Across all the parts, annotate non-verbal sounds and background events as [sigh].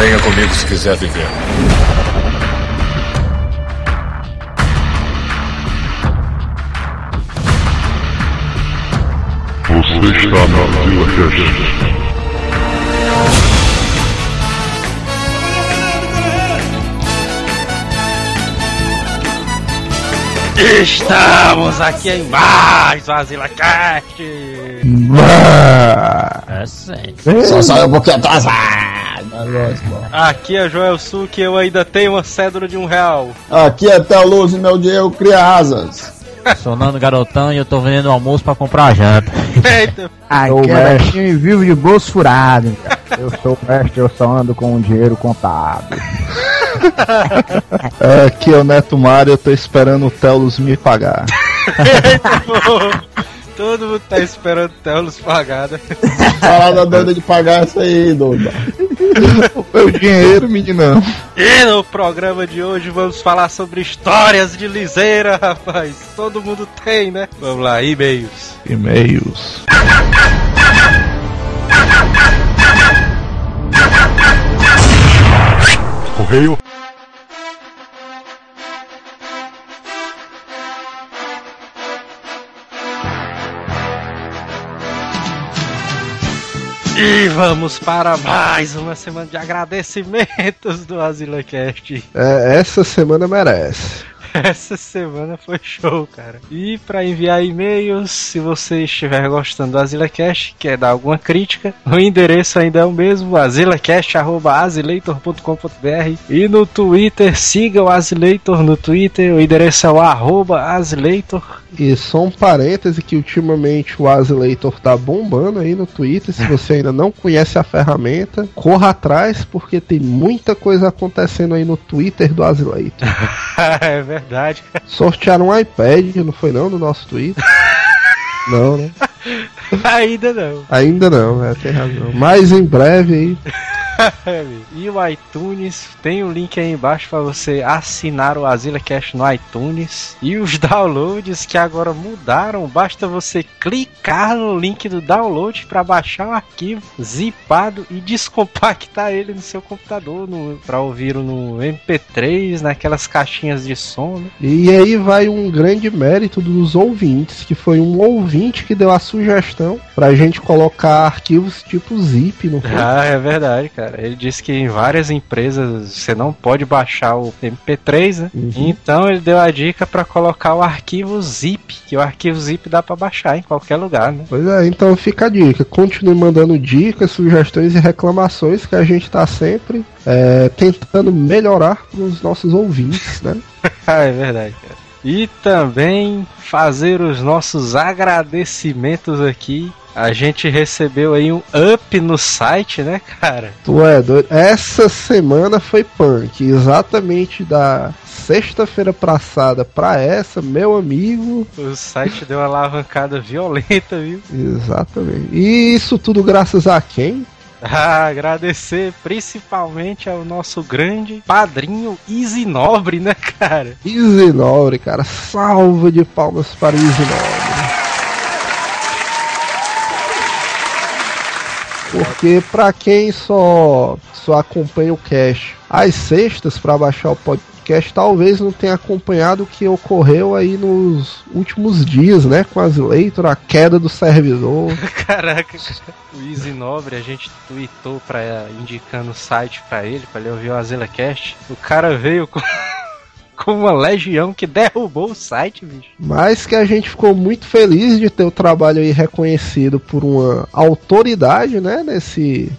Venha comigo se quiser viver. Você está na Vila Cast. Estamos aqui em mais um AsilaCast! É sim. Só saiu um pouquinho atrasado. Aqui é Joel Sul que eu ainda tenho uma cédula de um real. Aqui é Theo Luz e meu dinheiro cria asas. Sou Nando Garotão e eu tô vendendo almoço pra comprar janta. Eita, Aqui é Betinho e vivo de bolso furado. Eu sou o mestre, eu só ando com o dinheiro contado. [laughs] Aqui é o Neto Mário, eu tô esperando o Telos me pagar. porra. [laughs] Todo mundo tá esperando o Telos pagar, né? Parada doida de pagar essa aí, doida. o meu dinheiro, meninão. E no programa de hoje vamos falar sobre histórias de liseira, rapaz. Todo mundo tem, né? Vamos lá, e-mails. E-mails. Correio. E vamos para mais uma semana de agradecimentos do AsilaCast. É, essa semana merece. [laughs] Essa semana foi show, cara. E para enviar e-mails, se você estiver gostando do AsilaCast, quer dar alguma crítica, o endereço ainda é o mesmo, asilacast.asileitor.com.br e no Twitter, siga o Asileitor no Twitter, o endereço é o arroba Asileitor. E só um parêntese que ultimamente o Asileitor tá bombando aí no Twitter. Se você ainda não conhece a ferramenta, corra atrás porque tem muita coisa acontecendo aí no Twitter do Asileitor. [laughs] é verdade. Sortearam um iPad, não foi não, no nosso Twitter? [laughs] Não, né? Ainda não. Ainda não, é, tem razão. Mas em breve aí. [laughs] e o iTunes, tem o um link aí embaixo para você assinar o AsilaCast no iTunes. E os [laughs] downloads que agora mudaram, basta você clicar no link do download para baixar o arquivo zipado e [laughs] descompactar ele no seu computador para ouvir no MP3, naquelas caixinhas de som. Né? E aí vai um grande mérito dos ouvintes, que foi um ouvinte que deu a sugestão pra gente colocar arquivos tipo zip no Ah, é verdade, cara. Ele disse que em várias empresas você não pode baixar o MP3, né? Uhum. Então ele deu a dica para colocar o arquivo zip, que o arquivo zip dá para baixar em qualquer lugar, né? Pois é, então fica a dica. Continue mandando dicas, sugestões e reclamações que a gente tá sempre é, tentando melhorar os nossos ouvintes, né? [laughs] é verdade, cara. E também fazer os nossos agradecimentos aqui a gente recebeu aí um up no site, né, cara? Tu é doido. Essa semana foi punk. Exatamente da sexta-feira passada pra essa, meu amigo. O site deu uma alavancada violenta, viu? Exatamente. E isso tudo graças a quem? [laughs] Agradecer principalmente ao nosso grande padrinho Easy Nobre, né, cara? Easy Nobre, cara. Salva de palmas para Easy Porque para quem só só acompanha o cast às sextas para baixar o podcast, talvez não tenha acompanhado o que ocorreu aí nos últimos dias, né, com as leitores, a queda do servidor. [laughs] Caraca, o Easy Nobre, a gente tweetou para indicando o site para ele, para ele ouvir o AzilaCast. O cara veio com [laughs] com uma legião que derrubou o site, bicho. Mas que a gente ficou muito feliz de ter o trabalho aí reconhecido por uma autoridade, né, nesse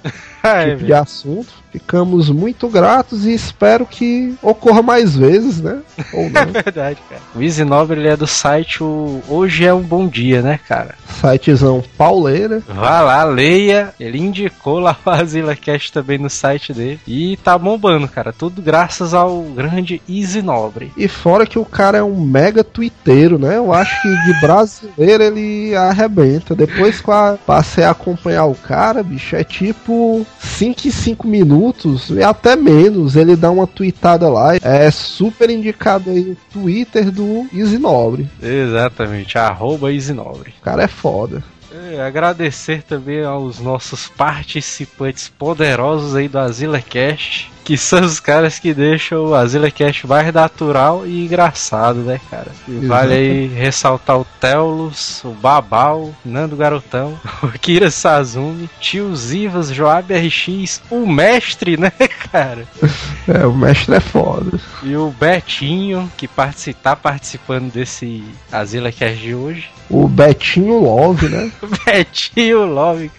[laughs] É, tipo de assunto. Ficamos muito gratos e espero que ocorra mais vezes, né? Ou [laughs] É não. verdade, cara. O Easy Nobre ele é do site o Hoje é um Bom Dia, né, cara? Sitezão pauleira. Vá lá, leia. Ele indicou lá o AzilaCast também no site dele. E tá bombando, cara. Tudo graças ao grande Easy Nobre. E fora que o cara é um mega twitteiro, né? Eu acho que de brasileiro ele arrebenta. Depois que passei a acompanhar o cara, bicho, é tipo 5 em 5 minutos e até menos. Ele dá uma tweetada lá. É super indicado aí no Twitter do Easy Nobre. Exatamente, arroba Easy Nobre. O cara é foda. É, agradecer também aos nossos participantes poderosos aí do Azila Cast, que são os caras que deixam o Azila Cast mais natural e engraçado, né, cara? E vale aí ressaltar o Telos, o Babal, Nando Garotão, [laughs] o Kira Sazumi, Tio Zivas, Joab RX, o mestre, né, cara? [laughs] É, o mestre é foda. E o Betinho, que partici tá participando desse Azila Cast de hoje. O Betinho Love, né? [laughs] Betinho Love.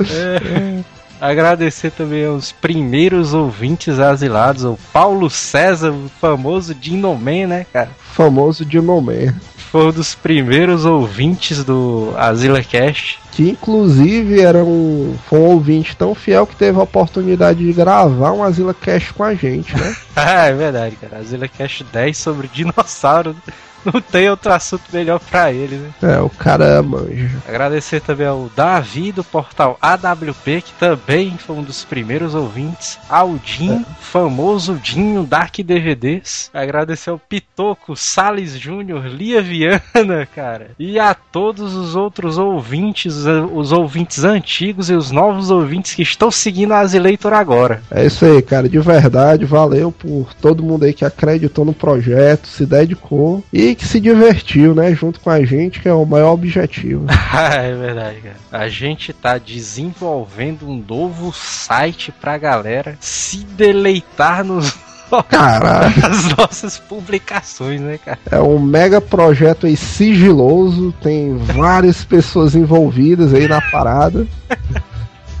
É. Agradecer também aos primeiros ouvintes asilados, o Paulo César, o famoso Dinoman, né, cara? Famoso Dinoman. Foi um dos primeiros ouvintes do Azila Cast. Que inclusive era um, foi um ouvinte tão fiel que teve a oportunidade de gravar um Azila Cast com a gente, né? ah, [laughs] é verdade, cara. Azila Cast 10 sobre dinossauro. [laughs] Não tem outro assunto melhor pra ele, né? É, o cara manja. Agradecer também ao Davi do portal AWP, que também foi um dos primeiros ouvintes. Ao Dinho, famoso Dinho Dark DVDs. Agradecer ao Pitoco, Sales Júnior, Lia Viana, [laughs] cara. E a todos os outros ouvintes, os ouvintes antigos e os novos ouvintes que estão seguindo a Azileitor agora. É isso aí, cara. De verdade, valeu por todo mundo aí que acreditou no projeto, se dedicou e que se divertiu, né? Junto com a gente, que é o maior objetivo. [laughs] é verdade, cara. A gente tá desenvolvendo um novo site pra galera se deleitar nos. [laughs] Caralho. As nossas publicações, né, cara? É um mega projeto aí sigiloso, tem várias pessoas envolvidas aí na parada. [laughs]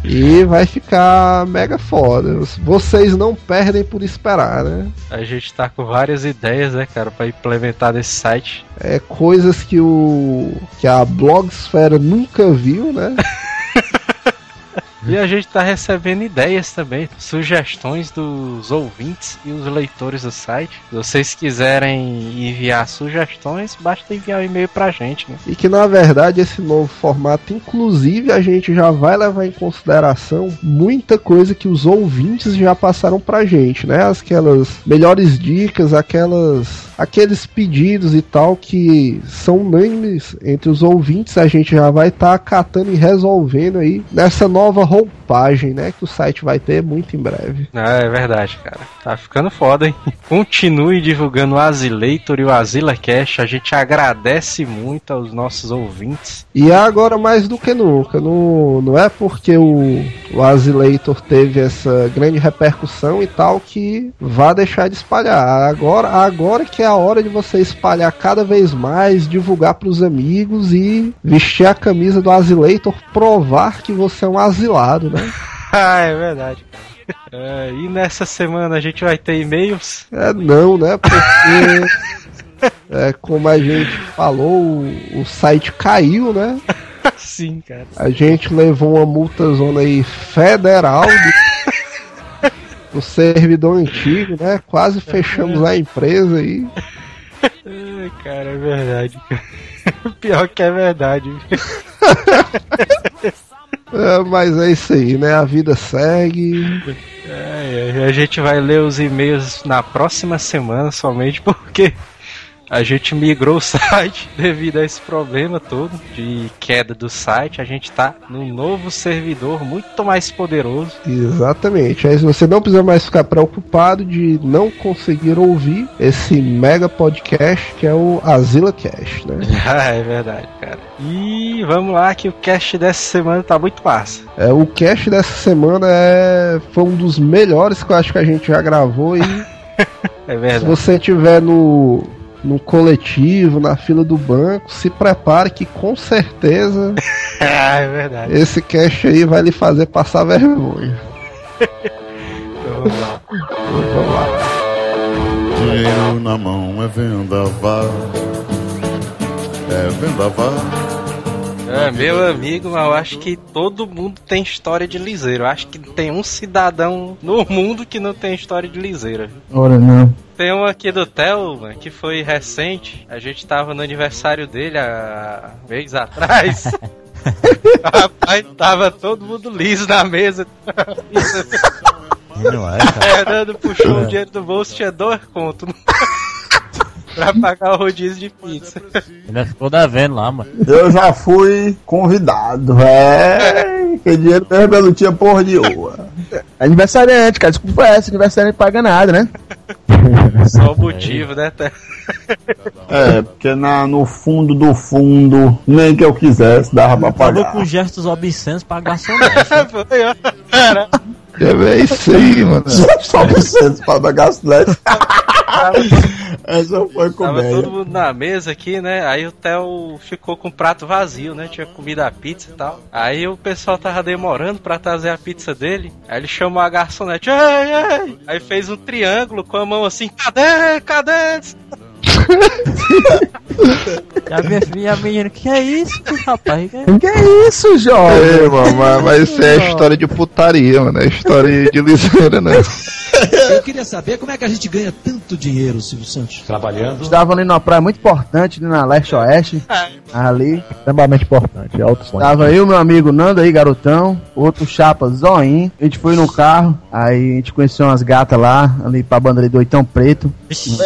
E vai ficar mega foda. Vocês não perdem por esperar, né? A gente tá com várias ideias, né, cara, para implementar nesse site. É coisas que o que a blogosfera nunca viu, né? [laughs] E a gente tá recebendo ideias também, sugestões dos ouvintes e os leitores do site. Se vocês quiserem enviar sugestões, basta enviar um e-mail pra gente, né? E que na verdade esse novo formato, inclusive, a gente já vai levar em consideração muita coisa que os ouvintes já passaram pra gente, né? Aquelas melhores dicas, aquelas aqueles pedidos e tal que são unânimes entre os ouvintes, a gente já vai estar tá acatando e resolvendo aí nessa nova roupagem, né, que o site vai ter muito em breve. Ah, é verdade, cara. Tá ficando foda, hein? [laughs] Continue divulgando o Azileitor e o Azila Cash. A gente agradece muito aos nossos ouvintes. E agora mais do que nunca, não, não é porque o, o Azileitor teve essa grande repercussão e tal que vá deixar de espalhar. Agora, agora que é a hora de você espalhar cada vez mais, divulgar para os amigos e vestir a camisa do Azileitor, provar que você é um asilado, né? [laughs] ah, é verdade, cara. É, e nessa semana a gente vai ter e-mails? É, não, né? Porque, [laughs] é, como a gente falou, o, o site caiu, né? [laughs] Sim, cara. A gente levou uma multa zona aí federal do, do servidor antigo, né? Quase fechamos a empresa aí. Ai, cara, é verdade. [laughs] Pior que é verdade. [laughs] É, mas é isso aí, né? A vida segue. É, é, a gente vai ler os e-mails na próxima semana somente porque a gente migrou [laughs] o site devido a esse problema todo de queda do site. A gente tá num novo servidor muito mais poderoso. Exatamente. Aí você não precisa mais ficar preocupado de não conseguir ouvir esse mega podcast que é o Azila Cast, né? [laughs] ah, é verdade, cara. E vamos lá que o cast dessa semana tá muito massa. É, o cast dessa semana é foi um dos melhores que eu acho que a gente já gravou e [laughs] é verdade. Se você tiver no no coletivo, na fila do banco, se prepare que com certeza [laughs] ah, é verdade. esse cash aí vai lhe fazer passar vergonha. então, vamos lá. Vamos lá. Dinheiro na mão é vendaval. É vendaval. É, meu amigo, eu acho que todo mundo tem história de liseiro. Eu acho que tem um cidadão no mundo que não tem história de liseira. Ora, não. Tem um aqui do Theo, que foi recente. A gente tava no aniversário dele há mês atrás. [laughs] Rapaz, tava todo mundo liso na mesa. Não é, cara. Fernando puxou o dinheiro do bolso, tinha dois contos. Pra pagar o rodízio de pizza. Ainda ficou devendo lá, mano. Eu já fui convidado, é. Que dinheiro mesmo eu não tinha porra de oa. Aniversariante, cara. Desculpa essa, aniversariante paga nada, né? Só o motivo, né? Tá- É, porque na, no fundo do fundo, nem que eu quisesse, dava pra Falou pagar. com gestos obscenos pra garçonete. [laughs] Foi, ó. Cara, É isso aí, mano. Só vocês pra letes. [laughs] [laughs] Essa foi com Tava todo mundo na mesa aqui, né? Aí o Theo ficou com o prato vazio, né? Tinha comido a pizza e tal. Aí o pessoal tava demorando pra trazer a pizza dele. Aí ele chamou a garçonete. Ei, ei! Aí fez um triângulo com a mão assim. Cadê? Cadê? Já vi a menina, que é isso, rapaz? Que é Que é isso, jovem? É, mas, mas isso é história de putaria, mano. É história de liseira, né? Eu queria saber como é que a gente ganha tanto dinheiro, Silvio Santos. Estava ali numa praia muito importante, ali na leste-oeste. Ali. Extremamente importante, é alto sonho. Tava eu, meu amigo Nando aí, garotão. Outro chapa, Zoim. A gente foi no carro. Aí a gente conheceu umas gatas lá, ali pra banda ali do Oitão Preto. Pense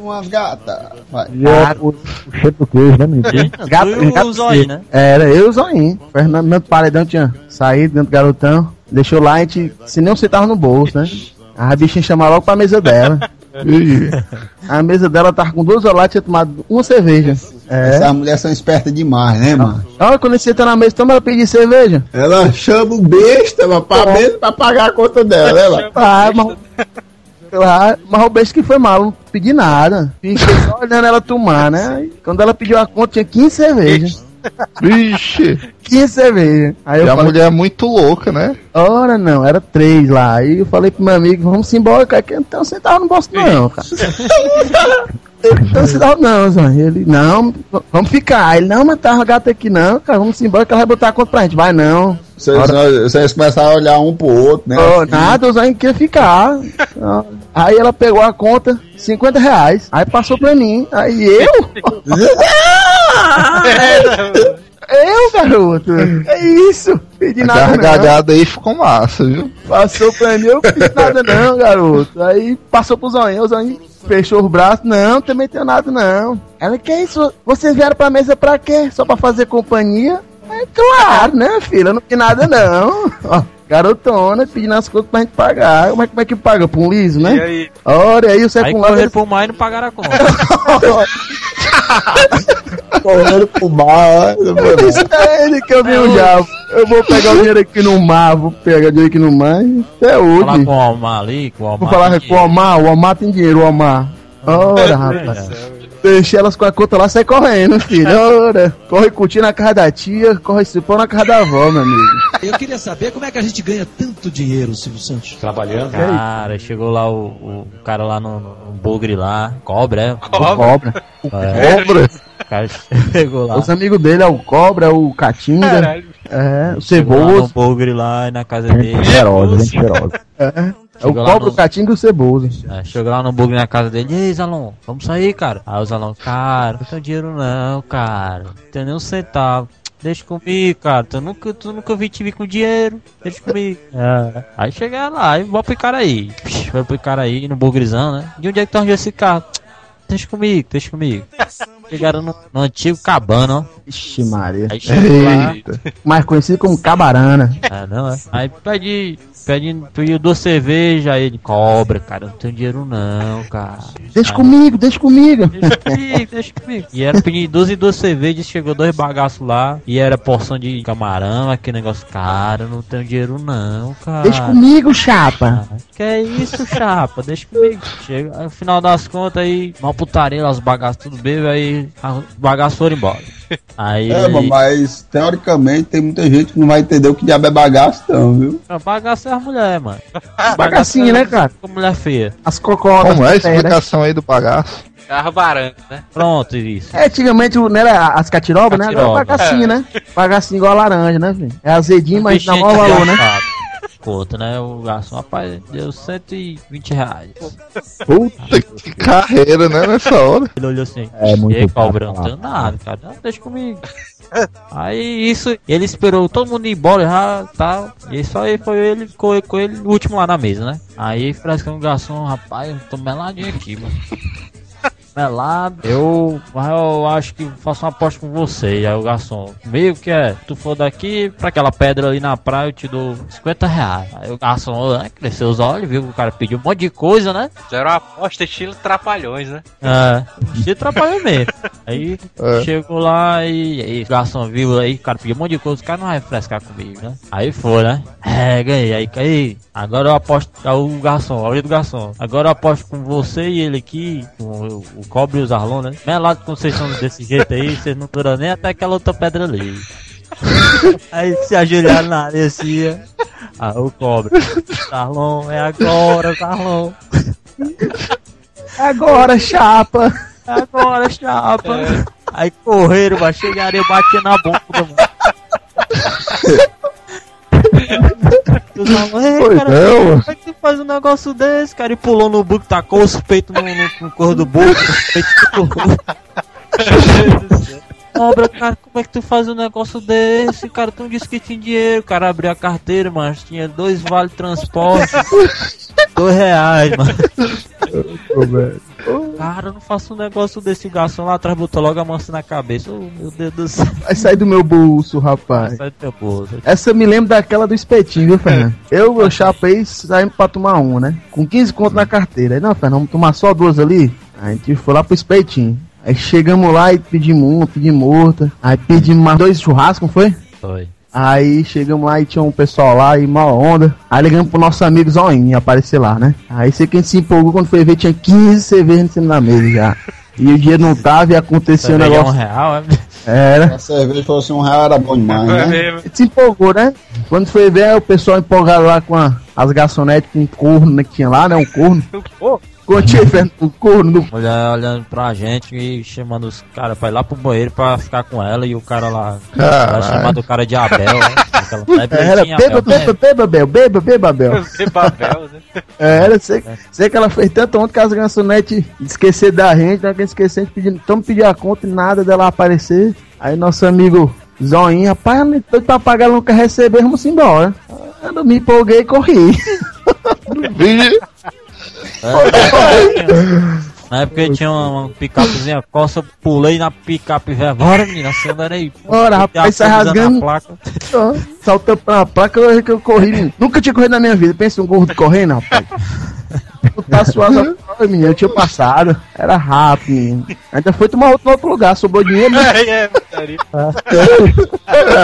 umas gatas. É o, o cheiro do queijo, né, menino? As gatas, Tu e o Zóio, né? Era eu e o Zoim. Fernando meu paredão tinha saído dentro do garotão. Deixou lá, a gente, se nem você tava no bolso, né? A bichinha chamou logo pra mesa dela. [laughs] A mesa dela tava com duas horas, tinha tomado uma cerveja. É. Essas mulheres são espertas demais, né, mano? Olha, quando você tá na mesa, toma ela pedir cerveja. Ela chama o besta mas pra mesa pra pagar a conta dela, né, mano? Ah, mas, claro, mas o beijo que foi mal, não pedi nada. Fiquei só olhando ela tomar, né? Aí, quando ela pediu a conta, tinha 15 cervejas. Vixe. 15 cervejas. Aí E eu a falei, mulher é muito louca, né? ora não, era três lá. Aí eu falei pro meu amigo, vamos embora, cara, que então você tava no bolso não, cara. Então você tava não, Zé. Ele, não, vamos ficar. Ele, não, mas tava gato aqui não, cara, vamos embora que ela vai botar a conta pra gente. Vai não. Vocês, vocês começaram a olhar um pro outro, né? Assim. nada, o Zé queria ficar. Aí ela pegou a conta, 50 reais. Aí passou pra mim. Aí eu? [laughs] [laughs] eu, garoto. É isso. Pedi nada gargalhada aí ficou massa, viu? Passou pra mim, eu não fiz nada não, garoto. Aí passou pro Zoinho, o Zoinho fechou os braços. Não, também tenho nada não. Ela, que é isso? Vocês vieram pra mesa pra quê? Só pra fazer companhia? É claro, né, filha? Eu não fiz nada não. [laughs] Ó, garotona, pedindo as coisas pra gente pagar. Como é, como é que paga? Pra um liso, E né? aí? Ora, aí você é Aí com lado. correram pro mar e não pagaram a conta. [laughs] Correndo pro mar. A ele que eu vi um diabo. Eu vou pegar o dinheiro aqui no mar, vou pegar o dinheiro aqui no mar. e Até Falar hoje. com o Almar ali, com o Almar. Vou falar com o Omar, o Omar tem dinheiro, o Omar. Ora, rapaz. Deixei elas com a conta lá, sai correndo, filho. [laughs] Ora, corre curtir na casa da tia, corre se pôr na casa da avó, meu amigo. Eu queria saber como é que a gente ganha tanto dinheiro, Silvio Santos. Cara, chegou lá o, o cara lá no, no bugre lá, cobra, é? [laughs] Cobra. É, Cobra. o cara chegou lá. Os amigos dele é o Cobra, o Catinga, Caralho. é, o Chegou lá no Ceboso. bugre lá na casa dele. cheirosa, gente cheirosa. É, é o Cobra, no- o Catinga e o Ceboso. É, chegou lá no bugre na casa dele, e aí, Zalon, vamos sair, cara. Aí o Zalon, cara, não tenho dinheiro não, cara. Não tenho nem um centavo. Deixa comigo, cara. Tu nunca, tu nunca vi te vir com dinheiro. Deixa comigo. [laughs] É. Aí cheguei lá e vou pro cara aí. Foi pro cara aí no bugrezão, né? De onde é que tu arranjou esse carro? Deixa comigo, deixa comigo. Chegaram no, no antigo cabana, ó. Ixi, Maria. Aí. Eita. Mais conhecido como Cabarana. Ah, não, é. Aí pede, pede, pediu duas cervejas, aí ele cobra, cara, eu não tenho dinheiro não, cara. Deixa Aí, comigo, deixa comigo. Deixa comigo, deixa comigo. E era pedir duas e duas cervejas, chegou dois bagaços lá, e era porção de camarão, aquele negócio, cara, não tenho dinheiro não, cara. Deixa comigo, chapa. Ah, Que é isso, chapa? Deixa comigo. Chega, no final das contas aí, uma putaria, os bagaços tudo bebo, aí bagaços foram embora. Aí É, ele, mas teoricamente tem muita gente que não vai entender o que diabo é bagaço, não, viu? Ah, bagaço é a mulher, mano. [laughs] Bagacinho, né, cara? Com mulher feia. As cocotas. Como é a explicação aí do bagaço? Carro baranga, né? Pronto, isso. É, antigamente o- não era as catirobas, né? Agora é Catiroba. bagacinho, né? Bagacinho igual a laranja, né, filho? É azedinho, mas dá maior valor, né? Conta, né? O garçom, rapaz, deu 120 reais. Puta que carreira, né, nessa hora. Ele olhou assim, É muito e não falar. tenho nada, cara. Não, deixa comigo. Aí isso, ele esperou todo mundo ir embora já, tá? E só aí foi ele, ficou com ele o último lá na mesa, né? Aí parece que um garçom, rapaz, eu tô meladinho aqui, mano. Melado. Eu, eu acho que faço uma aposta com você. Aí o garçom, meio que é, tu for daqui pra aquela pedra ali na praia, eu te dou 50 reais. Aí o garçom, né, cresceu os olhos, viu que o cara pediu um monte de coisa, né? Fizeram uma aposta estilo trapalhões, né? É, se atrapalhou mesmo. [laughs] Aí É. chegou lá e aí o garçom viu aí, o cara pediu um monte de coisa, o cara não vai frescar comigo, né? Aí foi, né? É, ganhei, aí caí. Agora eu aposto, aí o garçom, a hora do garçom. Agora eu aposto com você e ele aqui, com o, o cobre e os Arlon, né? Melado com vocês são desse jeito aí, vocês não duram nem até aquela outra pedra ali. [laughs] Aí se ajoelharam na areia assim, ó. ah, o cobre. Arlon, é agora, Arlon. Agora, chapa. Agora, chapa. Aí correram, mas chegaram e batia na boca, mano. Os alunos, "Ei, Foi cara, não, faz um negócio desse, cara? E pulou no buco, tacou os peitos no, no, no cor do buco, os peitos tudo. [laughs] Cobra, cara, como é que tu faz um negócio desse? Cara, tu não disse que tinha dinheiro. O cara abriu a carteira, mas tinha dois vale transporte. [laughs] dois reais, mano. Cara, eu não faço um negócio desse garçom lá atrás, botou logo a mão assim na cabeça. Ô, meu Deus do céu. Vai sair do meu bolso, rapaz. Sai do teu bolso. Essa eu me lembro daquela do espetinho, viu, Fernando? Eu, eu chapei saímos pra tomar uma, né? Com 15 conto na carteira. Aí, não, Fernando, vamos tomar só duas ali? A gente foi lá pro espetinho. Aí chegamos lá e pedimos uma, pedimos outra. Aí pedimos mais dois churrascos, não foi? Foi. Aí chegamos lá e tinha um pessoal lá e mal onda. Aí ligamos pro nosso amigo Zoinho aparecer lá, né? Aí sei quem se empolgou quando foi ver tinha 15 cervejas em cima da mesa já. E o dinheiro não tava e aconteceu um Cerveja é um negócio. real, é? Era. A cerveja fosse um real era bom demais, É né? mesmo. Se empolgou, né? Quando foi ver, o pessoal empolgado lá com a- as garçonetes com um corno né, que tinha lá, né? Um corno. Pô, Continha, Fernando, um corno Mulher olhando pra gente e chamando os caras pra ir lá pro banheiro pra ficar com ela e o cara lá. Ela chamando o cara de Abel, né? Aquela, é Era beba, Abel, beba, beba, Bel, beba, beba, Bel. que Babel, né? Era, sei, sei que ela fez tanto ontem que as garçonetes esqueceram da gente, né? Que gente pedindo, tamo pedindo a conta e nada dela aparecer. Aí nosso amigo Zoinho, rapaz, ela nem doido pra pagar, ela não quer receber, vamos embora. Eu me empolguei e corri. [laughs] Na época tinha uma, uma picapezinha coça, pulei na picape velho. Bora, menina, acelerei. Bora, rapaz, sai rasgando. Placa. [laughs] Saltando pra placa, eu, que eu corri. Nunca tinha corrido na minha vida. Pensa um gordo correndo, rapaz. [laughs] Eu tá suado, menino, eu tinha passado. Era rápido, menino. Ainda foi tomar outro, outro lugar, sobrou dinheiro, né? [laughs] É, é, putaria.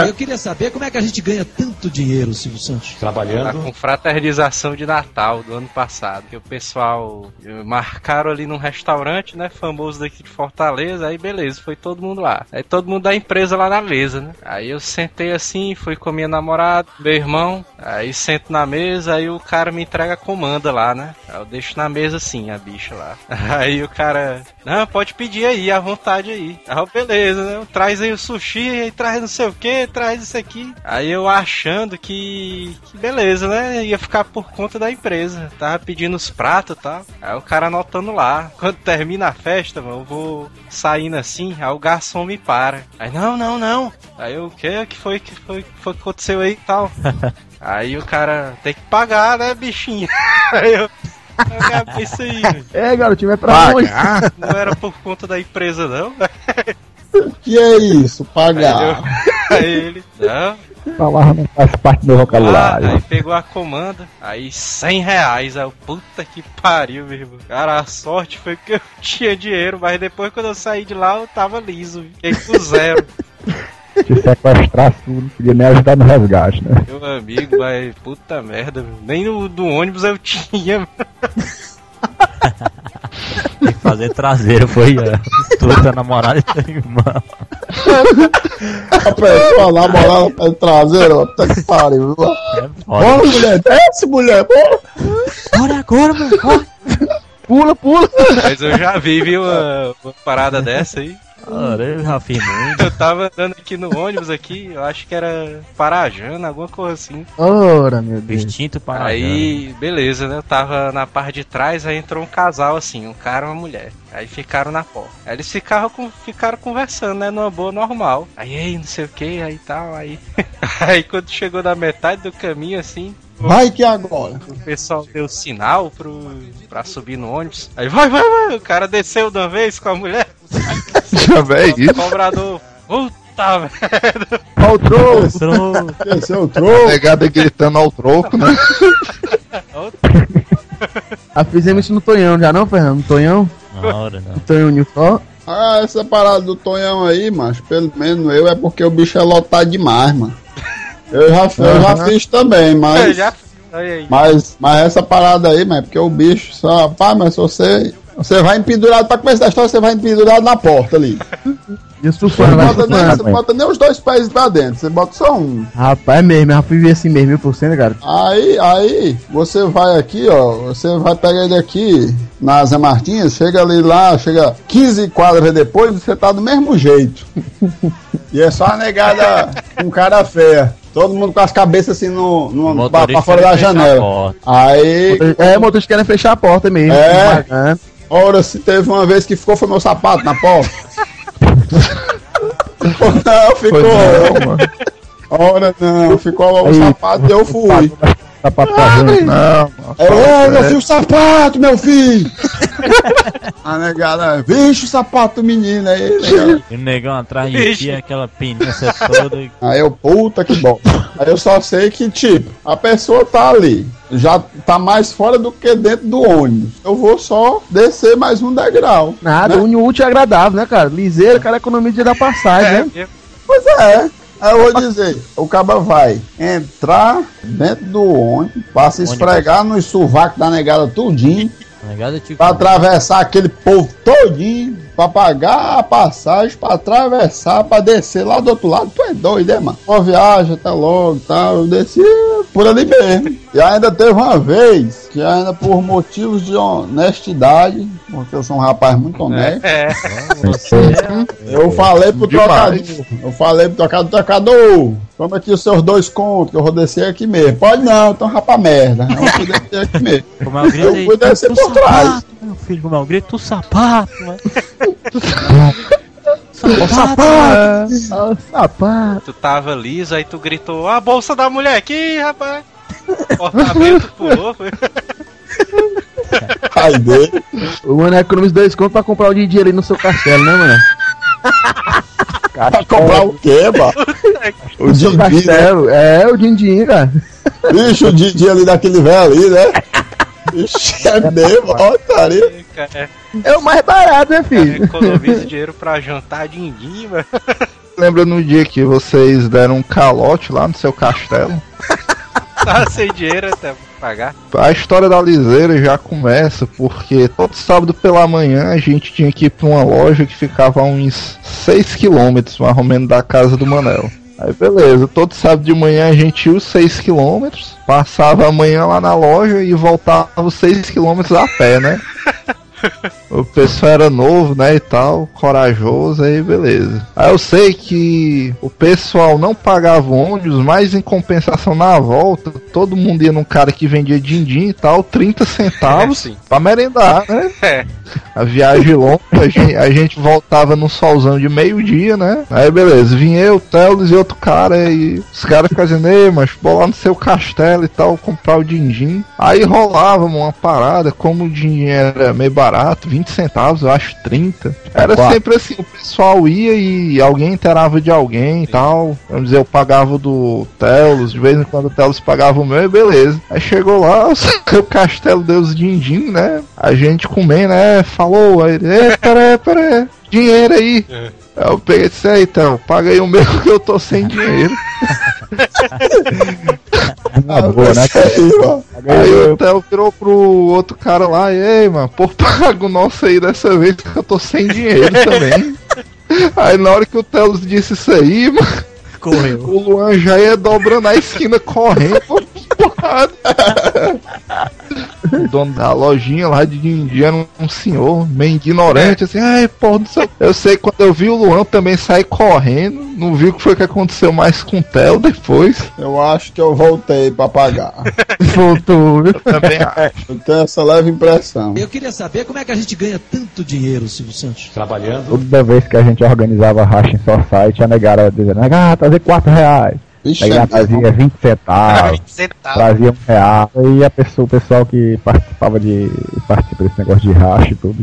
Eu queria saber como é que a gente ganha tanto dinheiro, Silvio Santos. Tá com fraternização de Natal do ano passado. Que o pessoal eh, marcaram ali num restaurante, né? Famoso daqui de Fortaleza. Aí beleza, foi todo mundo lá. Aí todo mundo da empresa lá na mesa, né? Aí eu sentei assim, fui com minha namorada, meu irmão. Aí sento na mesa, aí o cara me entrega a comanda lá, né? Aí eu deixo na mesa assim, a bicha lá. [laughs] Aí o cara, não, pode pedir aí, à vontade aí. Eu, beleza, né? Traz aí o sushi, aí traz não sei o que, traz isso aqui. Aí eu achando que, que beleza, né? Ia ficar por conta da empresa. Tava pedindo os pratos e tal. Aí o cara anotando lá. Quando termina a festa, mano, eu vou saindo assim, aí o garçom me para. Aí, não, não, não. Aí eu, o que? que foi que foi, que foi que aconteceu aí e tal? [laughs] Aí o cara tem que pagar, né, bichinho? [laughs] Aí eu. Eu isso aí. É, garotinho, vai pra onde? Pagar? não era por conta da empresa, não. que é isso? Aí, Pagar. eu- [laughs] aí ele, não, Palavra não faz parte do meu Ah, vocabulário. aí pegou a comanda, aí 100 reais, aí eu, puta que pariu, meu irmão. Cara, a sorte foi que eu [laughs] tinha dinheiro, mas depois quando eu saí de lá eu tava liso, fiquei com zero. [laughs] Te sequestrar tudo, não podia nem ajudar no resgate, né? Meu amigo, mas puta merda, nem no do ônibus eu tinha. [laughs] Tem que fazer traseiro, foi é, tu, tua namorada e teu irmão. A pessoa lá morar no traseiro, puta que pariu. viu? É Bora, mulher, desce, mulher, bora. Bora agora, meu. Bora. Pula, pula. Mas eu já vi, viu, uma, uma parada dessa aí. Ora, eu já fiz muito. Eu tava andando aqui no ônibus aqui, eu acho que era Parajana, alguma coisa assim. Ora, meu Deus. Instinto para Aí, beleza, né? Eu tava na parte de trás, aí entrou um casal assim, um cara e uma mulher. Aí ficaram na porta. Aí eles ficaram, com- ficaram conversando, né? Numa boa normal. Aí, ei, não sei o que, aí tal, aí. [laughs] aí quando chegou na metade do caminho, assim, Vai que agora. O pessoal deu sinal pro, pra subir no ônibus. Aí vai, vai, vai. O cara desceu de uma vez com a mulher. [laughs] Já véi, O isso. cobrador. Puta, velho. Ó o troco. Esse é o A troco. negada gritando ao troco, né? Ah, fizemos isso no Tonhão já não, Fernando? No Tonhão? Na hora, não. No Tonhão? Ah, essa parada do Tonhão aí, mas pelo menos eu é porque o bicho é lotado demais, mano. Eu já, eu já fiz também, mas, Já. Mas. Mas essa parada aí, mas é porque o bicho só. Pá, mas se você. Você vai empendurado, pra começar a história, você vai empendurado na porta ali. E o Você bota, nem, você bota nem os dois pés pra dentro, você bota só um. Rapaz, é mesmo, eu fui ver assim mesmo, mil por cento, cara. Aí, aí, você vai aqui, ó, você vai pegar ele aqui na Zé Martins, chega ali lá, chega 15 quadras depois, você tá do mesmo jeito. E é só a negada com cara feia. Todo mundo com as cabeças assim no, no, O pra, pra fora da janela. Aí, É, motorista querendo fechar a porta mesmo. É. ora, se teve uma vez que ficou, foi meu sapato na porta. [laughs] não, ficou. Não. Ora, não, ficou o Aí, sapato e eu fui. Sapato pra gente. Não, mano. É, meu filho, o sapato, meu filho! [laughs] a negada, vixe o sapato do menino aí, [laughs] negada. E o negão atrás de ti, aquela pinça toda. Aí eu, puta que bom. Aí eu só sei que, tipo, a pessoa tá ali, já tá mais fora do que dentro do ônibus. Eu vou só descer mais um degrau. Nada, Né? o útil e agradável, né, cara? Liseiro, cara, economia da passagem, né? É, Pois é. Aí eu vou dizer, o caba vai entrar dentro do ônibus, pra se esfregar no sovaco da negada tudinho, Negada, tipo. pra atravessar aquele povo todinho, pra pagar a passagem, pra atravessar, pra descer lá do outro lado. Tu é doido, é, mano? Pô, viagem, até logo, tal. Eu desci por ali mesmo. E ainda teve uma vez, que ainda por motivos de honestidade, porque eu sou um rapaz muito honesto, é. Você eu falei pro Demais. trocador, eu falei pro trocador, trocador, toma aqui os seus dois contos, que eu vou descer aqui mesmo. Pode não, então rapa merda. Eu vou descer aqui mesmo. [laughs] É o Eu fui descer "Tu por trás. sapato, Meu filho, como é o grito? Tu sapato, mano. [laughs] Sapato! Ó, sapato! Tu tava liso, aí tu gritou, a bolsa da mulher aqui, rapaz. [laughs] Ornamento pulou. foi. Ai, dele. O mano economiza dois contos pra comprar o Didi ali no seu castelo, né, mano? Pra comprar o quê, mano? O Didi, né? castelo, é, o Dindinho, cara. Bicho, o Didi ali daquele velho ali, né? Ixi, é mesmo, ó. Cara, É o mais barato, né, filho? economiza dinheiro pra jantar din-din, mano. Lembra no dia que vocês deram um calote lá no seu castelo? [laughs] Tava sem dinheiro até pagar. A história da liseira já começa porque todo sábado pela manhã a gente tinha que ir pra uma loja que ficava a uns 6 quilômetros mais ou menos da casa do Manel. Aí beleza, todo sábado de manhã a gente ia os 6 quilômetros, passava a manhã lá na loja e voltava os 6 quilômetros a pé, né? [laughs] O pessoal era novo, né, e tal, corajoso, aí beleza. Aí eu sei que o pessoal não pagava ônibus, mas em compensação na volta, todo mundo ia num cara que vendia din-din e tal, 30 centavos [laughs] É, pra merendar, né? [laughs] É. A viagem longa, a gente, a gente voltava num solzão de meio-dia, né? Aí beleza, vinha eu, Teles e outro cara, e os caras ficavam dizendo, ei, mas vou lá no seu castelo e tal, comprar o din-din. Aí rolava uma parada, como o din era meio barato, 20 centavos, eu acho 30. Era Quatro. sempre assim, o pessoal ia e alguém inteirava de alguém e tal. Vamos dizer, eu pagava do Telos, de vez em quando o Telos pagava o meu, e beleza. Aí chegou lá, [laughs] o castelo deu os din-din, né? A gente comendo, né? Falou, aí ele, "Ei, peraí, peraí, dinheiro aí. É. Aí eu peguei e disse, "É, então, paga aí o meu [laughs] que eu tô sem dinheiro. [laughs] Na boa, né, cara? Aí, o Theo virou pro outro cara lá, e ei, mano, pô, paga o nosso aí dessa vez que eu tô sem dinheiro também. [laughs] Aí na hora que o Telos disse isso aí, mano, Correu. o Luan já ia dobrando a esquina correndo. porrada. O dono da lojinha lá de Dindi era um, um senhor meio ignorante, assim, ai, porra, não sei. Eu sei que quando eu vi o Luan também sair correndo, não vi o que foi que aconteceu mais com o Theo depois. Eu acho que eu voltei pra pagar. [laughs] Voltou, viu? Também acho. Eu tenho essa leve impressão. Eu queria saber como é que a gente ganha tanto dinheiro, Silvio Santos. Toda vez que a gente organizava racha em Society, a negara dizendo, ah, trazer 4 reais. Vixe, Aí é trazia 20 centavos, [laughs] 20 centavos. trazia um real. E a pessoa, o pessoal que participava de. participa desse negócio de racha e tudo,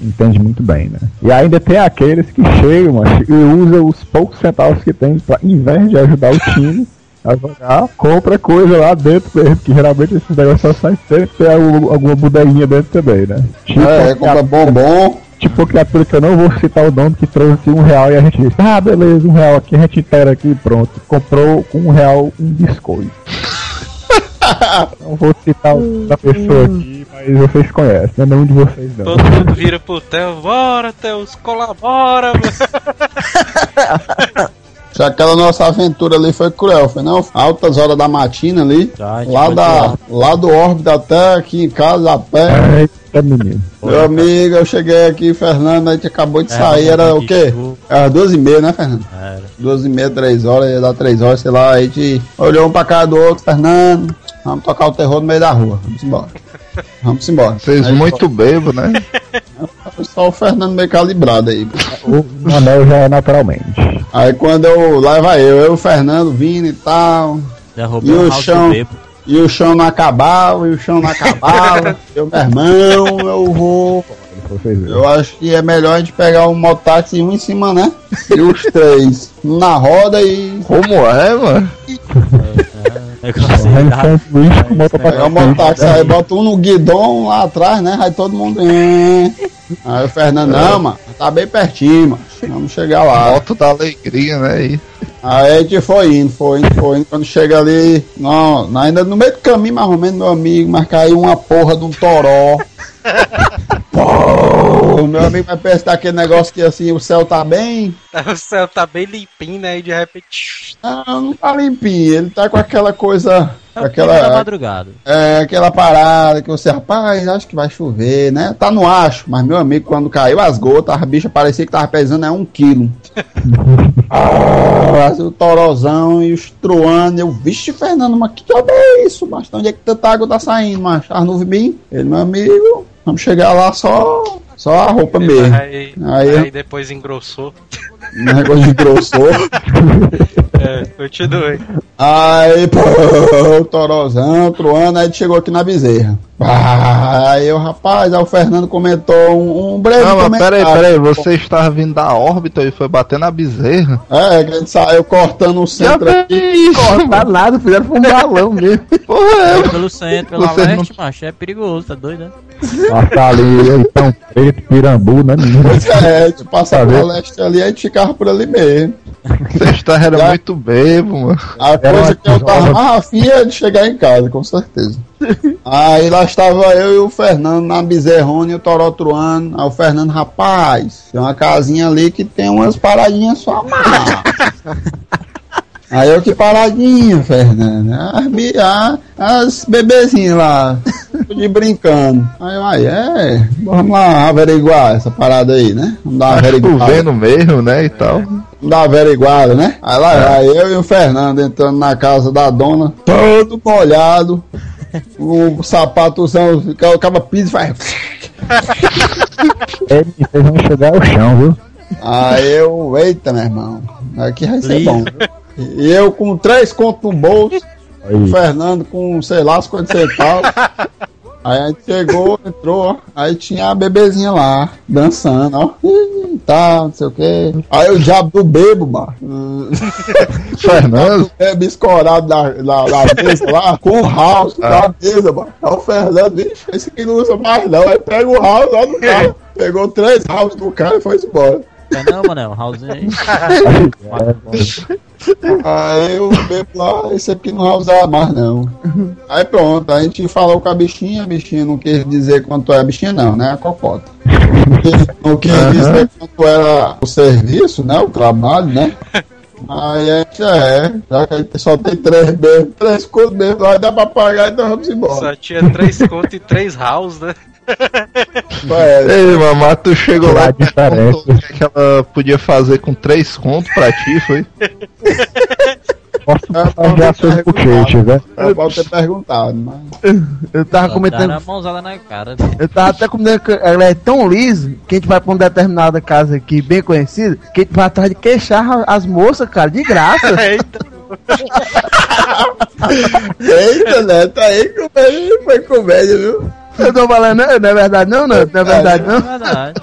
entende muito bem, né? E ainda tem aqueles que chegam, macho, e usam os poucos centavos que tem pra, em vez de ajudar o time. A jogar, compra coisa lá dentro mesmo, que geralmente esses negócios só saem sempre tem algum- alguma bodeguinha dentro também, né? Tipo, É, compra bombom. Tipo a criatura que eu não vou citar o nome que trouxe um real e a gente disse, ah beleza, um real aqui, a gente inteira aqui e pronto. Comprou com um real um biscoito. [laughs] não vou citar o nome da pessoa aqui, mas vocês conhecem, não é nenhum de vocês não. Todo mundo vira pro Theo, bora, Theus, colabora. [laughs] Já aquela nossa aventura ali foi cruel, foi não? Altas horas da matina ali. A gente Lá, da, lá do órbita até aqui em casa, a pé. Eita menino. Meu amigo, eu cheguei aqui, Fernando, a gente acabou de É, sair, era o quê? chuva. Era duas e meia, né, Fernando? Era. Duas e meia, três horas, ia dar três horas, sei lá, a gente olhou um pra cara do outro, Fernando, vamos tocar o terror no meio da rua, vamos embora. Vamos embora. Aí, muito bebo, né? [laughs] Só o Fernando meio calibrado aí. O Manel já é naturalmente. Aí quando eu, lá vai eu, eu, o Fernando, vindo e tal, Já roubei E o chão? bebo. E o chão não acabava, e o chão não acabava. [laughs] eu, meu irmão, eu vou. Eu acho que é melhor a gente pegar um mototáxi um em cima, né? E os três. Na roda e. Como é, mano? [laughs] Negócio aí, dá- Pegar o mototáxi. mototáxi, aí bota um no guidão lá atrás, né? Aí todo mundo. "É". Aí o Fernando, não, mano, tá bem pertinho, mano. Vamos chegar lá. Moto da alegria, né? E Aí a gente foi indo, foi indo, foi indo. Quando chega ali, não, ainda no meio do caminho, mais ou menos, meu amigo, mas caiu uma porra de um toró. Pô, [laughs] meu amigo vai pensar aquele negócio que assim, o céu tá bem. [laughs] O céu tá bem limpinho, né? E de repente. Não, não tá limpinho. Ele tá com aquela coisa. É aquela. madrugada. É, aquela parada que você, rapaz, acho que vai chover, né? Tá no acho, mas meu amigo, quando caiu as gotas, a bicha parecia que tava pesando é um quilo. [laughs] ah, o torozão e os truando. Eu, vixe, Fernando, mas que diabo é isso, macho? De onde é que tanta água tá saindo, macho? As nuvens bem? Ele, meu amigo, vamos chegar lá só, só a roupa mesmo. Aí, Aí- aí depois engrossou. Negócio de grossor. É, continue. Aí, pô, o Torozão, truando, aí chegou aqui na bezerra. Ah, aí o rapaz, aí o Fernando comentou um, um breve Não, mas peraí, peraí, você estava vindo da órbita e foi bater na bezerra? É, que a gente saiu cortando o centro aqui. isso? Tá nada, fizeram um balão [laughs] mesmo. Porra, Indo pelo centro, pela Vocês não- leste, macho, é perigoso, tá doido, né? Passar ali, então, preto, pirambu, né? É, a gente passava Tá pro leste ali, a gente ficava por ali mesmo. [laughs] você estava era Já- muito bebo, mano. A coisa que eu tava mais afim é de chegar em casa, com certeza. Aí lá estava eu e o Fernando na bezerrona e o Toró truando. Aí o Fernando, rapaz, tem uma casinha ali que tem umas paradinhas só amarrar. Aí eu que paradinha, Fernando. As, bi- a- as bebezinhas lá, de brincando. Aí eu, aí é, vamos lá averiguar essa parada aí, né? Vamos dar uma averiguada. chovendo mesmo, né? E tal. da averiguada, né? Aí lá É. vai eu e o Fernando entrando na casa da dona, todo molhado, o sapatozão, o caba pisa e faz. Vocês vão chegar ao chão, viu? Aí eu, eita, meu irmão, aqui vai ser Liso. bom. E eu com três contos no bolso, o Aí, Fernando com, sei lá, as coisas centavos. Aí a gente chegou, entrou, ó, aí tinha a bebezinha lá, dançando, ó. Ih, Tá, não sei o quê. Aí o diabo do bebo, mano. [laughs] Fernando? É, biscorado na, na, na mesa lá, com o house na mesa, mano. Aí o Fernando, vixe, esse aqui não usa mais não. Aí pega o house lá do cara. Pegou três house do cara e foi embora. Não, mano, o Raulzinho aí. [laughs] Aí eu bebo lá, esse aqui não vai usar mais não. Aí pronto, a gente falou com a bichinha, a bichinha não quis dizer quanto é a bichinha não, né? A cocota. Não quis dizer quanto era o serviço, né? O trabalho, né? Aí a gente é, já que a gente só tem três mesmo, três contos mesmo, lá dá pra pagar, então vamos embora. Só tinha três contos e três house, né? É, Ei, mamãe, tu chegou lá A e diferença. perguntou o que, que ela podia fazer com três contos pra ti, foi? posso É, passar seus boquetes, né? eu posso ter perguntado, mas. Eu tava Só comentando. Mãozada na cara. Eu tava até comentando que ela é tão lisa que a gente vai pra uma determinada casa aqui, bem conhecida, que a gente vai atrás de queixar as moças, cara, de graça. [laughs] Eita, Eita, Neto, aí comédia, foi comédia, viu? Eu tô falando, não, não é verdade não, não, não é verdade não. Verdade.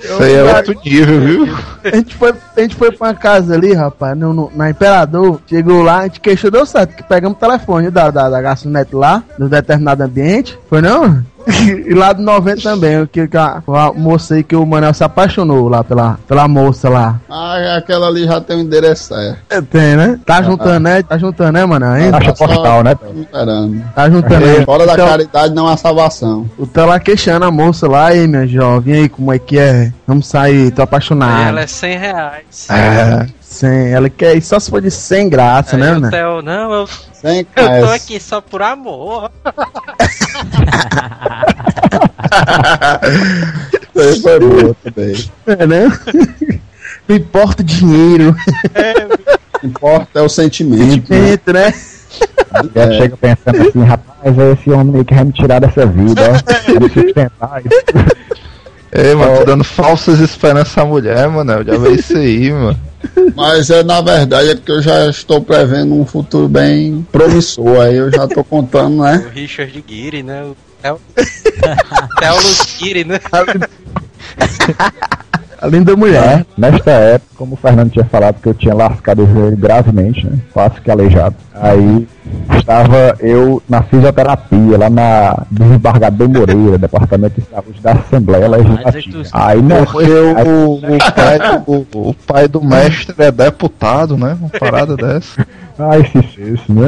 Isso aí é outro nível, viu? A gente foi, a gente foi pra uma casa ali, rapaz, no, no- na Imperador. Chegou lá, a gente queixou, deu certo, que pegamos o telefone da, da, da garçonete lá, no determinado ambiente. Foi não? [laughs] E lá do 90 também, que, que a, a moça aí que o Manel se apaixonou lá pela, pela moça lá. Ah, aquela ali já tem o endereço certo. É, Tem, né? Tá juntando, né? Tá juntando, né, Manel? Tá só postal, né? Esperando. Tá juntando, né? Fora da Então, caridade não há salvação. O tá lá queixando a moça lá, aí, minha jovem, aí, como é que é? Vamos sair, tô Aí apaixonado. ela é 100 reais. É. Sim, ela quer ir só se for de sem graça, Aí né, o né? Theo, não, eu, Sem [laughs] eu tô aqui só por amor. [laughs] Isso foi boa também. É, né? [laughs] Não importa o dinheiro. O que importa é o sentimento. né? Sentimento, né? Já chega pensando assim, rapaz, é esse homem aí que vai me tirar dessa vida, ó. Sustentar. Ei, mano, tô dando falsas esperanças à mulher, mano. Já veio isso aí, [laughs] mano. Mas é na verdade é porque eu já estou prevendo um futuro bem promissor. Aí eu já tô contando, né? [laughs] O Richard Gere, né? O Theo, [laughs] Gere, né? Além da mulher. Nesta época, como o Fernando tinha falado, que eu tinha lascado o joelho gravemente, né? Quase que aleijado. Aí estava eu na fisioterapia, lá na Desembargador Moreira, Departamento de Saúde da Assembleia Legislativa. Aí não Porque o, o, pai, o, o pai do mestre é deputado, né? Uma parada dessa. [laughs] Ah, esse esse, né?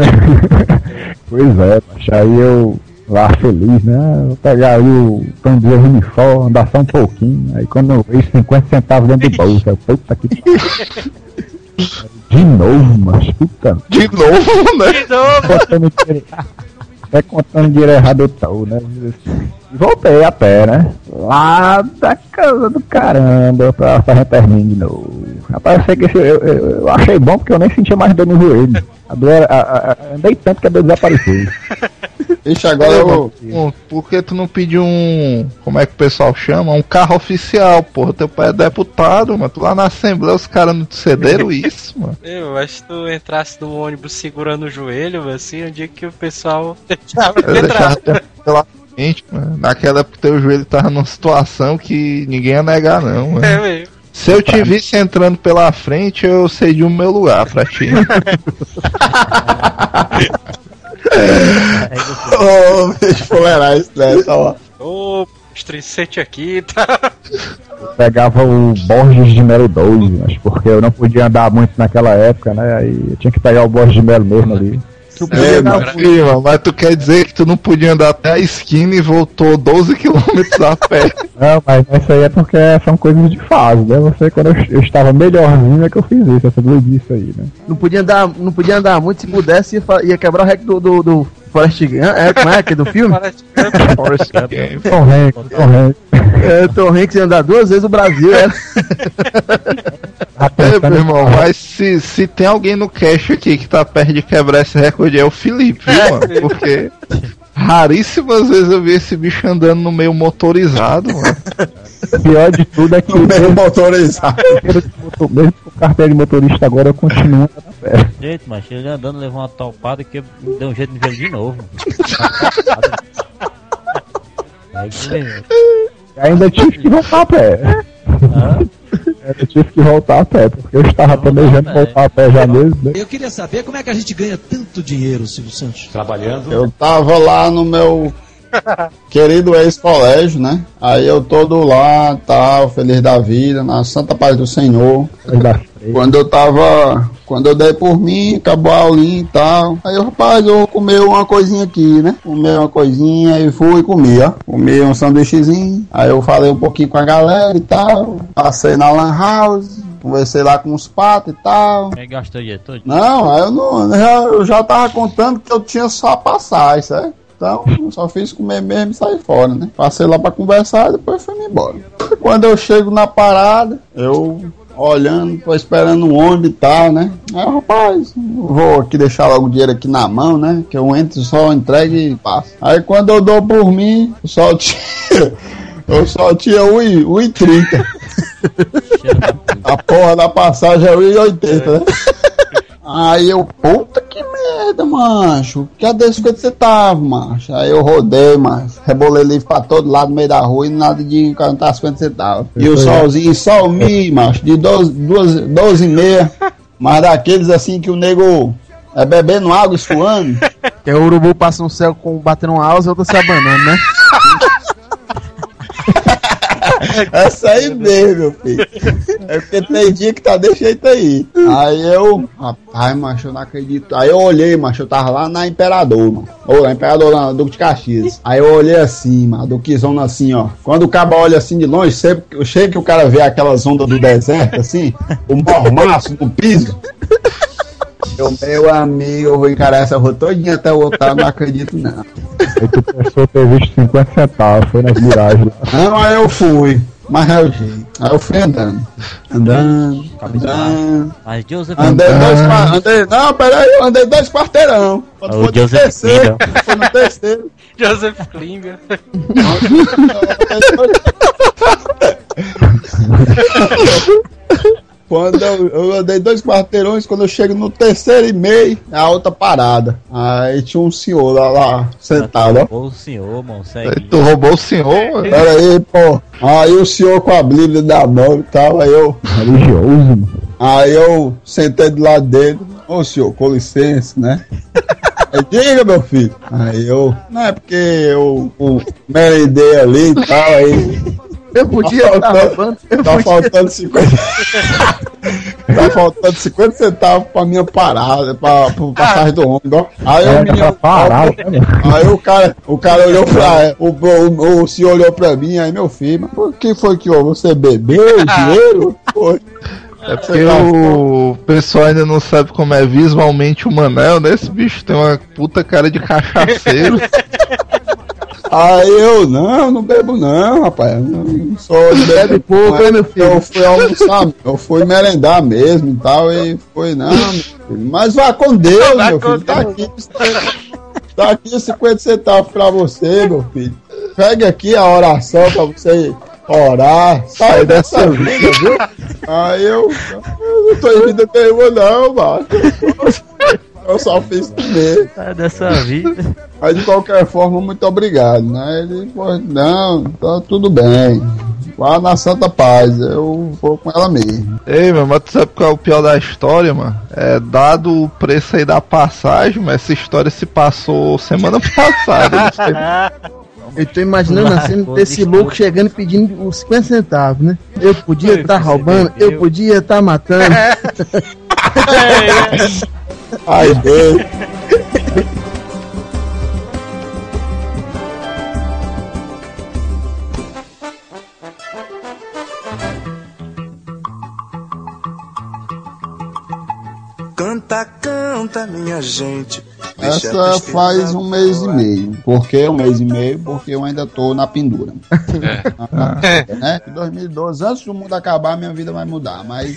[laughs] pois é, mas aí eu lá feliz, né? Vou pegar aí o pão de uniforme, andar só um pouquinho. Aí quando eu vejo 50 centavos dentro do bolso, eu, puta que. De novo, mas puta. De novo, né? De novo. Contando dinheiro, é contando dinheiro errado eu tô, né? Voltei a pé, né? Lá da casa do caramba pra Sargentermin de novo. Rapaz, eu sei que esse- eu, eu- eu achei bom porque eu nem sentia mais dor no joelho. A dor a- a- andei tanto que a dor desapareceu. Ixi, agora eu. Pô, Por que tu não pediu um. Como é que o pessoal chama? Um carro oficial, porra. Teu pai é deputado, mano. Tu lá na Assembleia os caras não te cederam [laughs] isso, mano. Eu acho que tu entrasse no ônibus segurando o joelho, assim, um dia que o pessoal [laughs] entrar. deixava pela frente, mano. Naquela época teu joelho tava numa situação que ninguém ia negar, não, mano. É mesmo. Se eu te visse entrando pela frente, eu cedi o meu lugar pra ti. [laughs] Ô, deixa eu tolerar isso, né? Tá lá. Ô, estricete aqui, tá? Eu pegava o Borges de Melo 2, mas porque eu não podia andar muito naquela época, né? Aí eu tinha que pegar o Borges de Melo mesmo ali. Tu É, podia dar mano, mas tu quer dizer que tu não podia andar até a esquina e voltou 12 km a pé. [laughs] Não, mas isso aí é porque são coisas de fase, né? Você, quando eu, eu estava melhorzinho, é que eu fiz isso, essa doidice aí, né? Não podia andar, não podia andar muito, se pudesse ia, ia quebrar o rec do, do, do Forrest Gump, é, como é que é do filme? [laughs] Forrest Gump. Tom Hanks, Tom Hanks. É, Tom Hanks ia andar duas vezes o Brasil, é. [laughs] Tá É, meu pensando- irmão, mas se, se tem alguém no cash aqui que tá perto de quebrar esse recorde é o Felipe, viu, mano? Porque raríssimas vezes eu vi esse bicho andando no meio motorizado, mano. O pior de tudo é que No meio mesmo, motorizado. mesmo com carteira de motorista agora eu continuo andando a pé. Gente, mas ele andando levou uma topada que deu um jeito de ver ele de novo. Aí que beleza. E ainda tive que voltar a pé. Hã? Ainda tive que voltar a pé, porque eu estava planejando voltar a pé já mesmo, né? Eu queria saber como é que a gente ganha tanto dinheiro, Silvio Santos. Eu tava lá no meu [laughs] querido ex-colégio, né? Aí eu todo lá, tal, feliz da vida, na santa paz do Senhor. Quando eu tava. Quando eu dei por mim, acabou a aulinha e tal. Aí eu, rapaz, eu comer uma coisinha aqui, né? Comer uma coisinha e fui comer, ó. Comi um sanduíchezinho. Aí eu falei um pouquinho com a galera e tal. Passei na Lan House. Conversei lá com os patos e tal. Quem gastou o dinheiro todo? Não, aí eu não. Eu já tava contando que eu tinha só passagem, certo? Então, só fiz comer mesmo e sair fora, né? Passei lá pra conversar e depois fui embora. [laughs] Quando eu chego na parada, eu olhando, tô esperando um ônibus e tal, né? Aí, rapaz, vou aqui deixar logo o dinheiro aqui na mão, né? Que eu entro, só entrego e passo. Aí quando eu dou por mim, eu só tinha. [laughs] Eu só tinha 1,30. Cheiro da puta. A porra da passagem é 1,80, né? [laughs] Aí eu, puta que merda, macho. Cadê 50 centavos, macho? Aí eu rodei, macho. Rebolei livre pra todo lado no meio da rua e nada de cantar 50 centavos. E o solzinho, sol mi, macho, de 12, 12, 12 e meia. Mas daqueles assim que o nego é bebendo água e suando. [laughs] Que o urubu passa no céu com batendo uma asa e outra se abanando, né? [laughs] Essa aí mesmo, meu filho. É porque tem dia que tá desse jeito aí. Aí eu, rapaz, macho, eu não acredito. Aí eu olhei, macho, eu tava lá na Imperador, mano. Ou na Imperador, na Duque de Caxias. Aí eu olhei assim, mano, Duquezona assim, ó. Quando o cabo olha assim de longe, sempre, eu chego que o cara vê aquelas ondas do deserto, assim, o mormaço no piso. Eu, meu amigo, eu vou encarar essa rua todinha até o outro, não acredito não. Aí tu pensou ter visto 50 centavos, foi nas miragens. Não, aí eu fui. Mas é o jeito. Aí eu fui andando. Andando. Andando. Mas Joseph Andei dois andei, Não, peraí, eu andei dois quarteirão. Quando O foi no Joseph terceiro, foi no terceiro. Joseph Klinger. Quando eu, eu andei dois quarteirões, quando eu chego no terceiro e meio, é a outra parada. Aí tinha um senhor lá, lá sentado, ó. Ô senhor, mano, Aí segue. tu roubou o senhor, mano. Pera aí, pô. Aí o senhor com a Bíblia da mão e tal, aí eu. Religioso, mano. Aí eu sentei do lado dele. Ô senhor, com licença, né? Diga, meu filho. Aí eu. Não é porque eu, eu merendei ali e tal, aí. Eu podia Tá estar faltando- roubando. Eu Tá podia... faltando 50. [laughs] tá faltando 50 centavos pra minha parada, pra, pra passagem do ônibus, ó. Aí o É, menino. tá parado? Aí o cara, o cara olhou pra. O, o, o senhor olhou pra mim, aí meu filho, mas por que foi que ó, você bebeu dinheiro? Foi. É porque o pessoal ainda não sabe como é visualmente o Manel, né? Esse bicho tem uma puta cara de cachaceiro. [laughs] Aí eu, não, não bebo não, rapaz. Não sou Bebe pouco, né, meu filho? Eu fui almoçar, eu fui merendar mesmo e tal, e foi, não, meu filho. Mas vá com Deus, meu filho. Tá aqui, tá aqui 50 centavos pra você, meu filho. Pega aqui a oração pra você orar. Sai dessa vida, viu? Aí eu, eu não tô em vida nenhuma, não, mano. Eu só fiz comer. Sai dessa vida. Mas de qualquer forma, muito obrigado, né? Ele falou, não, tá tudo bem. Vá na Santa Paz, eu vou com ela mesmo. Ei, meu, mas tu sabe qual é o pior da história, mano? É, dado o preço aí da passagem, mas essa história se passou semana [laughs] passada. Eu tô imaginando a cena desse louco chegando e pedindo os 50 centavos, né? Eu podia estar você roubando, eu podia estar matando. [laughs] Ai, Deus. Canta, canta, minha gente. Essa faz um mês e meio. Por que um mês e meio? Porque eu ainda tô na pendura. É. [laughs] né? Em 2012, antes do mundo acabar, minha vida vai mudar. Mas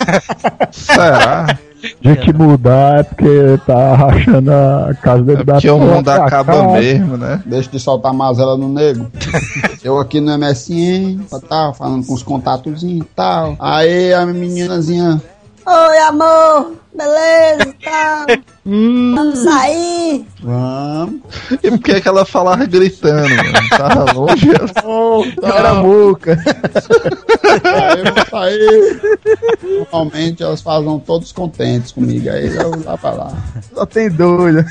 Será? De que mudar é porque tá rachando a casa dele É da porque o mundo acaba cá. mesmo, né? deixa de soltar mazela no nego. Eu aqui no MSN, tá, falando com os contatozinhos e tal. Aí a meninazinha. Oi, amor, beleza e tal? [laughs] Vamos sair? Vamos. E por que que ela falava gritando, mano? Tava longe. [laughs] Oh, Era boca. Aí eu vou sair. Normalmente elas fazem todos contentes comigo. Aí eu vou lá pra lá. Só tem doido.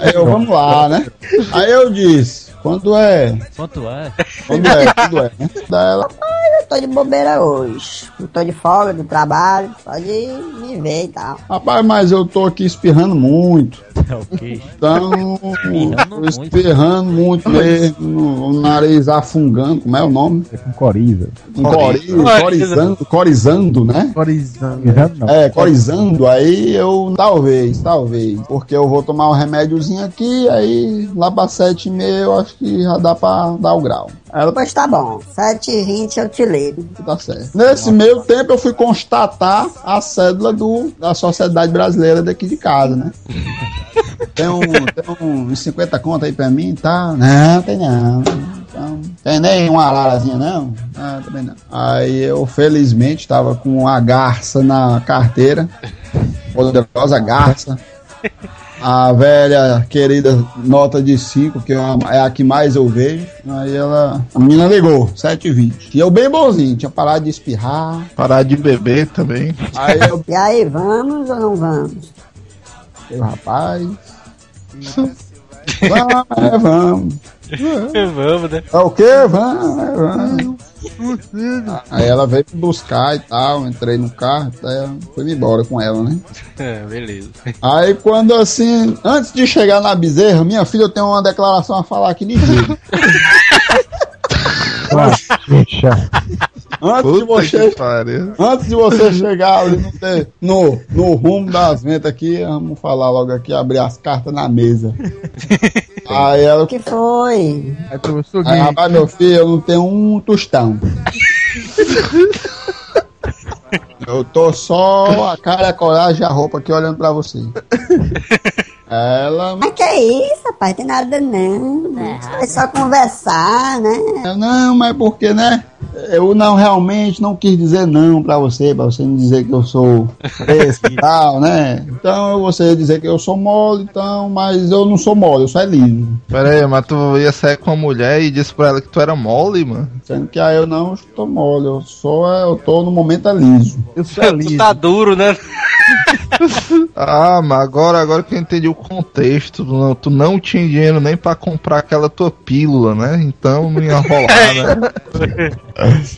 Aí eu, vamos lá, né? Aí eu disse, quando é? Quanto é? Quando é? Quando é? Daí ela, Eu tô de bobeira hoje. Não tô de folga do trabalho. Pode me ver e tal. rapaz, mas eu tô aqui espirrando muito. É o quê? Então, Espirrando tô muito. espirrando muito mesmo, o nariz afungando, como é o nome? É com coriza. Um cori, corizando, corizando, né? Corizando. É, corizando, aí eu talvez, talvez, porque eu vou tomar um remédiozinho aqui, aí lá pra sete e meia eu acho que já dá pra dar o grau. Ela Pois tá bom. 7h20 eu te ligo. tá certo. Nesse meio tempo eu fui constatar a cédula do, da Sociedade Brasileira daqui de casa, né? [laughs] Tem um, tem uns 50 conto aí pra mim, tá? Não, tem não. Então, tem nem uma ararazinha, não? Ah, também não. Aí eu, felizmente, tava com a garça na carteira. poderosa garça. A velha querida nota de 5, que é a- é a que mais eu vejo. Aí ela. A menina ligou, 7h20. E eu bem bonzinho, tinha parado de espirrar. Parar de beber também. Aí eu. E aí, vamos ou não vamos? Eu, rapaz. Vamos, é, vamos. [laughs] Vamos, né? É o quê? Vamos, é, vamos. Aí ela veio me buscar e tal, entrei no carro, até fui embora com ela, né? [laughs] É, beleza. Aí quando assim, antes de chegar na bezerra, minha filha, eu tenho uma declaração a falar aqui ligeiro. Puxa. [laughs] Antes de você, antes de você chegar ali no, te- no, no rumo das ventas aqui, vamos falar logo aqui, abrir as cartas na mesa. [laughs] Aí ela, O que foi? Aí professor aí, Gui, rapaz, meu filho, eu não tenho um tostão. [laughs] Eu tô só a cara, a coragem e a roupa aqui olhando pra você. Ela, Mas que é isso, rapaz? Tem nada não. É só conversar, né? não, mas porque, né? Eu não realmente não quis dizer não pra você, pra você não dizer que eu sou fresco e [laughs] tal, né? Então eu você dizer que eu sou mole, então, mas eu não sou mole, eu sou é liso. Pera aí, mas tu ia sair com uma mulher e disse pra ela que tu era mole, mano? Sendo que aí eu não estou mole, eu sou, é, eu tô no momento é liso. eu sou Tu liso. tá duro, né? [laughs] Ah, mas agora, agora que eu entendi o contexto, tu não, tu não tinha dinheiro nem pra comprar aquela tua pílula, né? Então não ia rolar, né?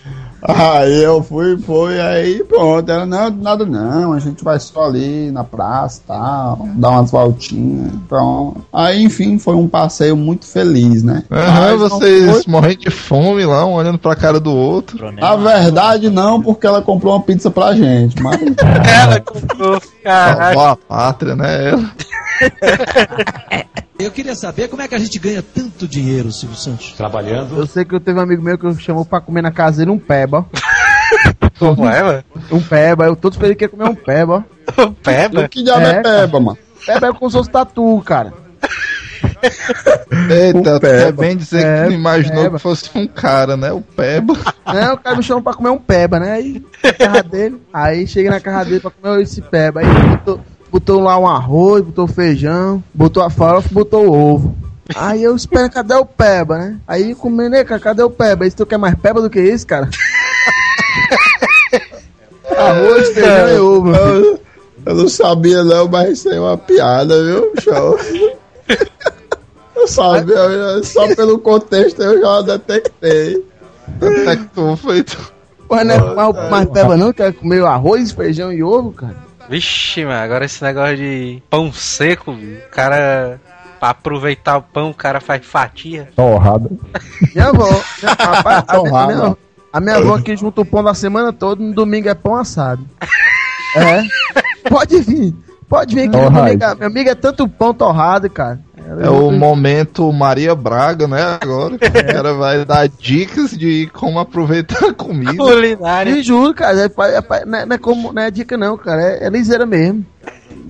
[laughs] Aí eu fui, foi, aí pronto. Ela, não, nada não, a gente vai só ali na praça e tal, dar umas voltinhas, pronto. Aí, enfim, foi um passeio muito feliz, né? Aham, não vocês foi- morrendo de fome lá, um olhando pra cara do outro. Na verdade, não, porque ela comprou uma pizza pra gente, mas... [laughs] Ela comprou. Salvou a pátria, né? Ela. [laughs] Eu queria saber como é que a gente ganha tanto dinheiro, Silvio Santos. Eu sei que eu teve um amigo meu que chamou pra comer na caseira um peba. [laughs] Como é, mano? Um peba, eu todo feliz que ia comer um peba. [laughs] Peba? que diabo é, É, peba, mano? Peba é como se fosse tatu, cara. Eita, O Peba. bem dizer que É, tu não imaginou Peba. que fosse um cara, né? O Peba. Não, o cara me chamou pra comer um peba, né? Aí, na casa dele. Aí cheguei na casa dele pra comer esse peba. Aí botou, botou lá um arroz, botou feijão, botou a farofa, botou o ovo. Aí eu espero, cadê o peba, né? Aí comendo, né, cara, cadê o peba? Aí tu quer mais peba do que isso, cara? [laughs] arroz, feijão e ovo. Eu, eu não sabia não, mas isso aí é uma piada, viu, show? Eu sabia, eu- só pelo contexto eu já detectei. Até que tu foi. Tu... Pô, não é mais, mais peba não, quer comer arroz, feijão e ovo, cara? Vixe, mano, agora esse negócio de pão seco, viu? o cara. Pra aproveitar o pão, o cara faz fatia. Torrada. [laughs] Minha avó, minha, rapaz, a, minha, a minha avó aqui junta o pão da semana toda, no domingo é pão assado. [laughs] É. Pode vir. Pode vir aqui, minha Alright. amiga, minha amiga é tanto pão torrado, cara. É o momento Maria Braga, né? Agora que o cara vai dar dicas de como aproveitar a comida. Culinária. Me juro, cara, é, é, não, é, não é como, não é dica não, cara, é, é liseira mesmo.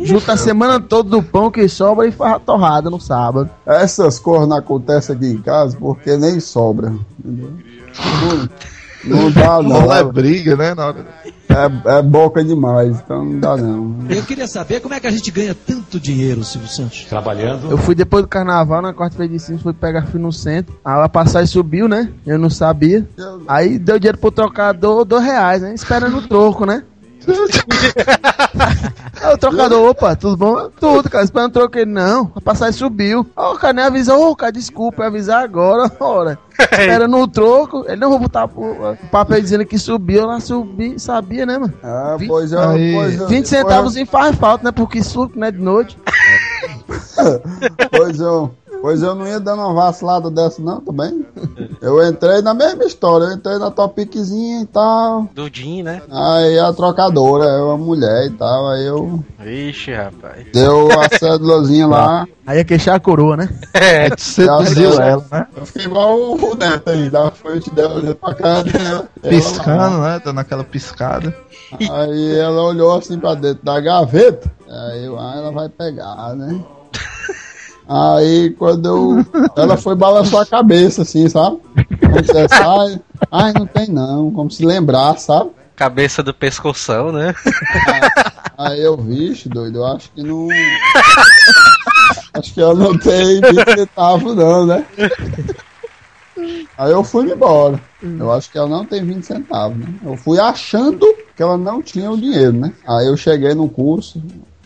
Junta a semana toda do pão que sobra e faz a torrada no sábado. Essas coisas não acontecem aqui em casa porque nem sobra. Entendeu? [laughs] Não, dá [laughs] não. Não é briga, né? Na hora... É, é boca demais, então não dá não. Eu queria saber como é que a gente ganha tanto dinheiro, Silvio Santos. Trabalhando. Eu fui depois do carnaval, na quarta-feira de cinza, fui pegar fui no centro. Aí a passagem subiu, né? Eu não sabia. Aí deu dinheiro pro trocador, dois reais, né? Esperando o troco, né? [laughs] Aí o trocador, opa, tudo bom? Tudo, cara, esperando. Ele, não, a passagem subiu. Ó, o cara nem avisou, ô, cara, desculpa, ia avisar agora, [laughs] ora. Esperando o troco, ele não vou botar o, papel dizendo que subiu, eu lá subi, sabia, né, mano? Ah, pois eu, Aí, pois eu, 20 centavos em faz falta, né? Porque suco, né, de noite. [laughs] Pois eu, pois eu não ia dando uma vacilada dessa não, também. Eu entrei na mesma história, eu entrei na topiquezinha e tal. Dudinho, né? Aí a trocadora, é uma mulher e tal, aí eu Vixe, rapaz. deu a cédulazinha lá. Aí ia queixar a coroa, né? É, seduziu ela, né? Eu fiquei igual o Neto aí, da frente dela, olhando pra cara dela. Piscando, né? Dando aquela piscada. Aí ela olhou assim pra dentro da gaveta. Aí eu, ah, ela vai pegar, né? [laughs] Aí quando eu. Ela foi balançar a cabeça, assim, sabe? Se essa, ai, não tem não, como se lembrar, sabe? cabeça do pescoção, né? Aí eu, vixe, doido, eu acho que não. acho que eu não 20 centavos, não, né? Aí eu fui embora. Eu acho que ela não tem 20 centavos, né? Eu fui achando que ela não tinha o dinheiro, né? Aí eu cheguei no curso,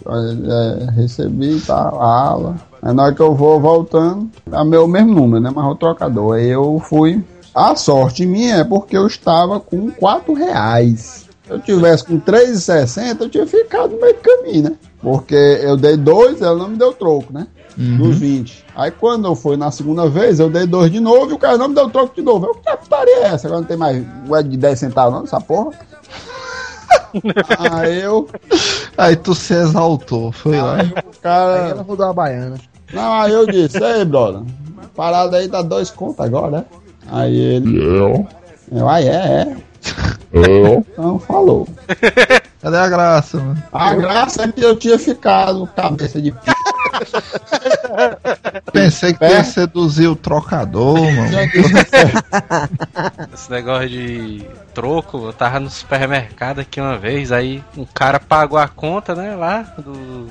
é, recebi tá, a aula. Aí na hora que eu vou voltando, é meu mesmo número, né? Mas o trocador. Aí eu fui. A sorte minha é porque eu estava com 4 reais. Se eu tivesse com 3,60, eu tinha ficado no meio do caminho, né? Porque eu dei dois, ela não me deu troco, né? Dos 20. Aí quando eu fui na segunda vez, eu dei dois de novo e o cara não me deu troco de novo. Eu, que putaria é essa? Agora não tem mais moeda de 10 centavos não, essa porra. [laughs] Aí eu. Aí tu se exaltou, foi lá. Aí o cara. Aí ela rodou a baiana. Não, aí eu disse, ei, brother, parada aí dá dois contos agora, né? Aí ele. Eu. Eu, aí é, é. Eu. Então falou. Cadê a graça, mano? A graça é que eu tinha ficado cabeça de p. Pensei que ia seduzir o trocador, mano. Esse negócio de troco, eu tava no supermercado aqui uma vez, aí um cara pagou a conta, né, lá do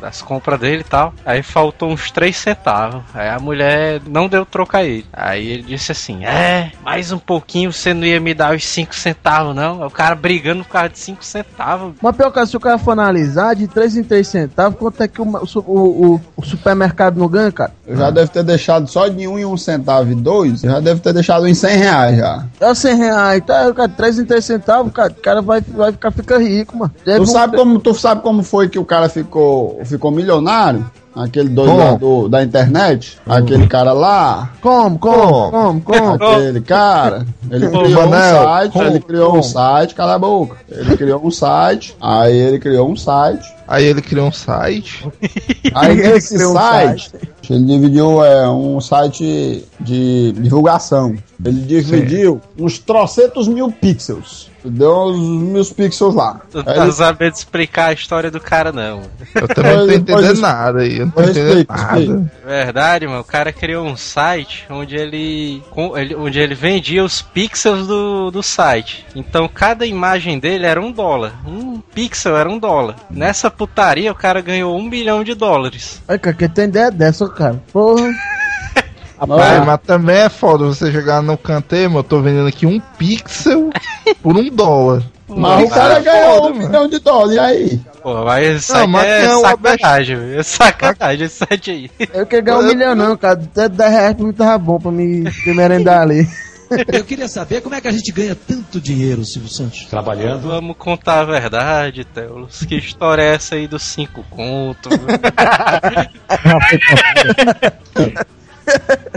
das compras dele e tal. Aí faltou uns 3 centavos. Aí a mulher não deu troco a ele. Aí ele disse assim: É, mais um pouquinho você não ia me dar os 5 centavos, não. O cara brigando por causa de 5 centavos. Mas pior que se o cara for analisar, de 3 em 3 centavos, quanto é que o, o, o- o supermercado não ganha, cara? Eu já deve ter deixado só de um em um centavo e dois. Eu já deve ter deixado em 100 reais já. É 100 reais, tá? Cara, 3 em 3 centavos, cara, o cara vai, vai ficar fica rico, mano. Deve Tu um- sabe, como, tu sabe como foi que o cara ficou, ficou milionário? Aquele do, da internet? Aquele cara lá? Como, como, como, como? Aquele cara, ele criou um site, ele criou um site, cala a boca. Ele criou um site, aí ele criou um site, Aí ele criou um site. [laughs] aí criou um site, ele dividiu é, um site de divulgação. Ele dividiu uns trocentos mil pixels. Deu uns mil pixels lá. Tu tá ele- sabendo explicar a história do cara, não. Eu também não tô entendendo depois- nada aí. Eu não tô entendendo explica, nada. explica. Verdade, mano. O cara criou um site onde ele- onde ele vendia os pixels do, do site. Então cada imagem dele era um dólar. Um pixel era um dólar. Nessa putaria o cara ganhou um milhão de dólares. Ai, cara, que tem ideia dessa, cara? Porra. [laughs] Rapaz, mas também é foda você chegar no canteiro, mano, eu tô vendendo aqui um pixel [laughs] por um dólar. Mas o cara é ganhou foda, um mano. milhão de dólares, e aí? Pô, mas isso Não, aí mas é sacanagem, velho. É sacanagem esse site aí. Eu quero ganhar um milhão, não, cara. Até 10 reais pra mim tava bom pra me, me merendar ali. [laughs] Eu queria saber como é que a gente ganha tanto dinheiro, Silvio Santos. Trabalhando. Vamos contar a verdade, Telos. Que história é essa aí dos cinco contos? [laughs]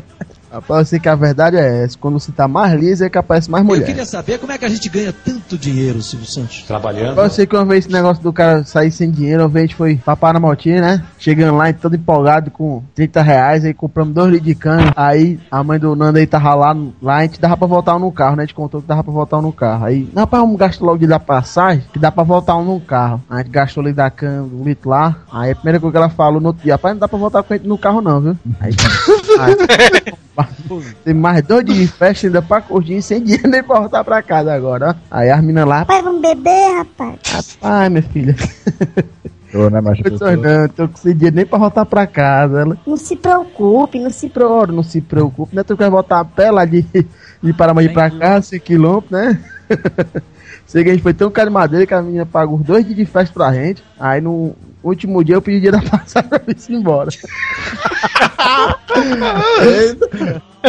[laughs] Rapaz, eu sei que a verdade é essa. Quando você tá mais liso, é que aparece mais Eu mulher. queria saber como é que a gente ganha tanto dinheiro, Silvio Santos. Trabalhando. Eu sei que uma vez esse negócio do cara sair sem dinheiro, uma vez a gente foi pra Paramotinha, né? Chegando lá, todo empolgado com 30 reais, aí compramos dois litros de cana. Aí a mãe do Nando aí tava lá, lá a gente dava pra voltar um no carro, né? A gente contou que dava pra voltar um no carro. Aí, não, rapaz, vamos gastar logo de dar passagem, que dá pra voltar um no carro. Aí a gente gastou ali da cana, um litro lá. Aí a primeira coisa que ela falou no outro dia, rapaz, não dá pra voltar com a gente no carro não, viu? Aí, [laughs] aí tem mais dois dias de festa ainda pra curtir sem dinheiro nem pra voltar pra casa agora, ó. Aí as meninas lá, Pai, vamos beber, rapaz. Rapaz, minha filha. Tô, né, mas Eu tô, não, tô com esse dinheiro nem pra voltar pra casa. Ela, Não se preocupe, não se Pro, não se preocupe, né? Tu quer voltar a pé lá de, de Paramandi pra cá, 100 km, né? [laughs] Sei que a gente foi tão cara de madeira que a menina pagou os dois dias de festa pra gente. Aí no último dia eu pedi dia da passagem pra vir embora. [laughs]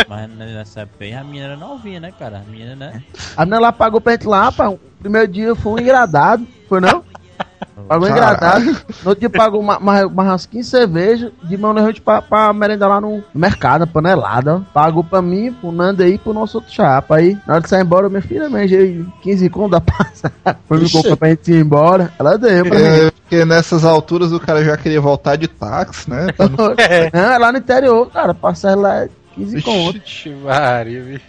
Mas nessa época a menina era novinha, né, cara? A menina, né? A menina lá pagou pra gente lá, pá. O primeiro dia foi um engradado, foi não? [laughs] Pagou engradado. No outro dia pagou uma, uma, umas 15 cervejas. De a gente pra, pra merendar lá no mercado, panelada. Pagou pra mim, pro Nando aí, pro nosso outro chapa. Aí, na hora de sair embora, minha filha, manjei 15 conto da passagem. [laughs] Foi me comprar pra gente ir embora. Ela deu pra. É, porque nessas alturas o cara já queria voltar de táxi, né? Pra não- [laughs] Não, é lá no interior, cara. Passagem lá é 15 conto. Vixe, Maria, bicho.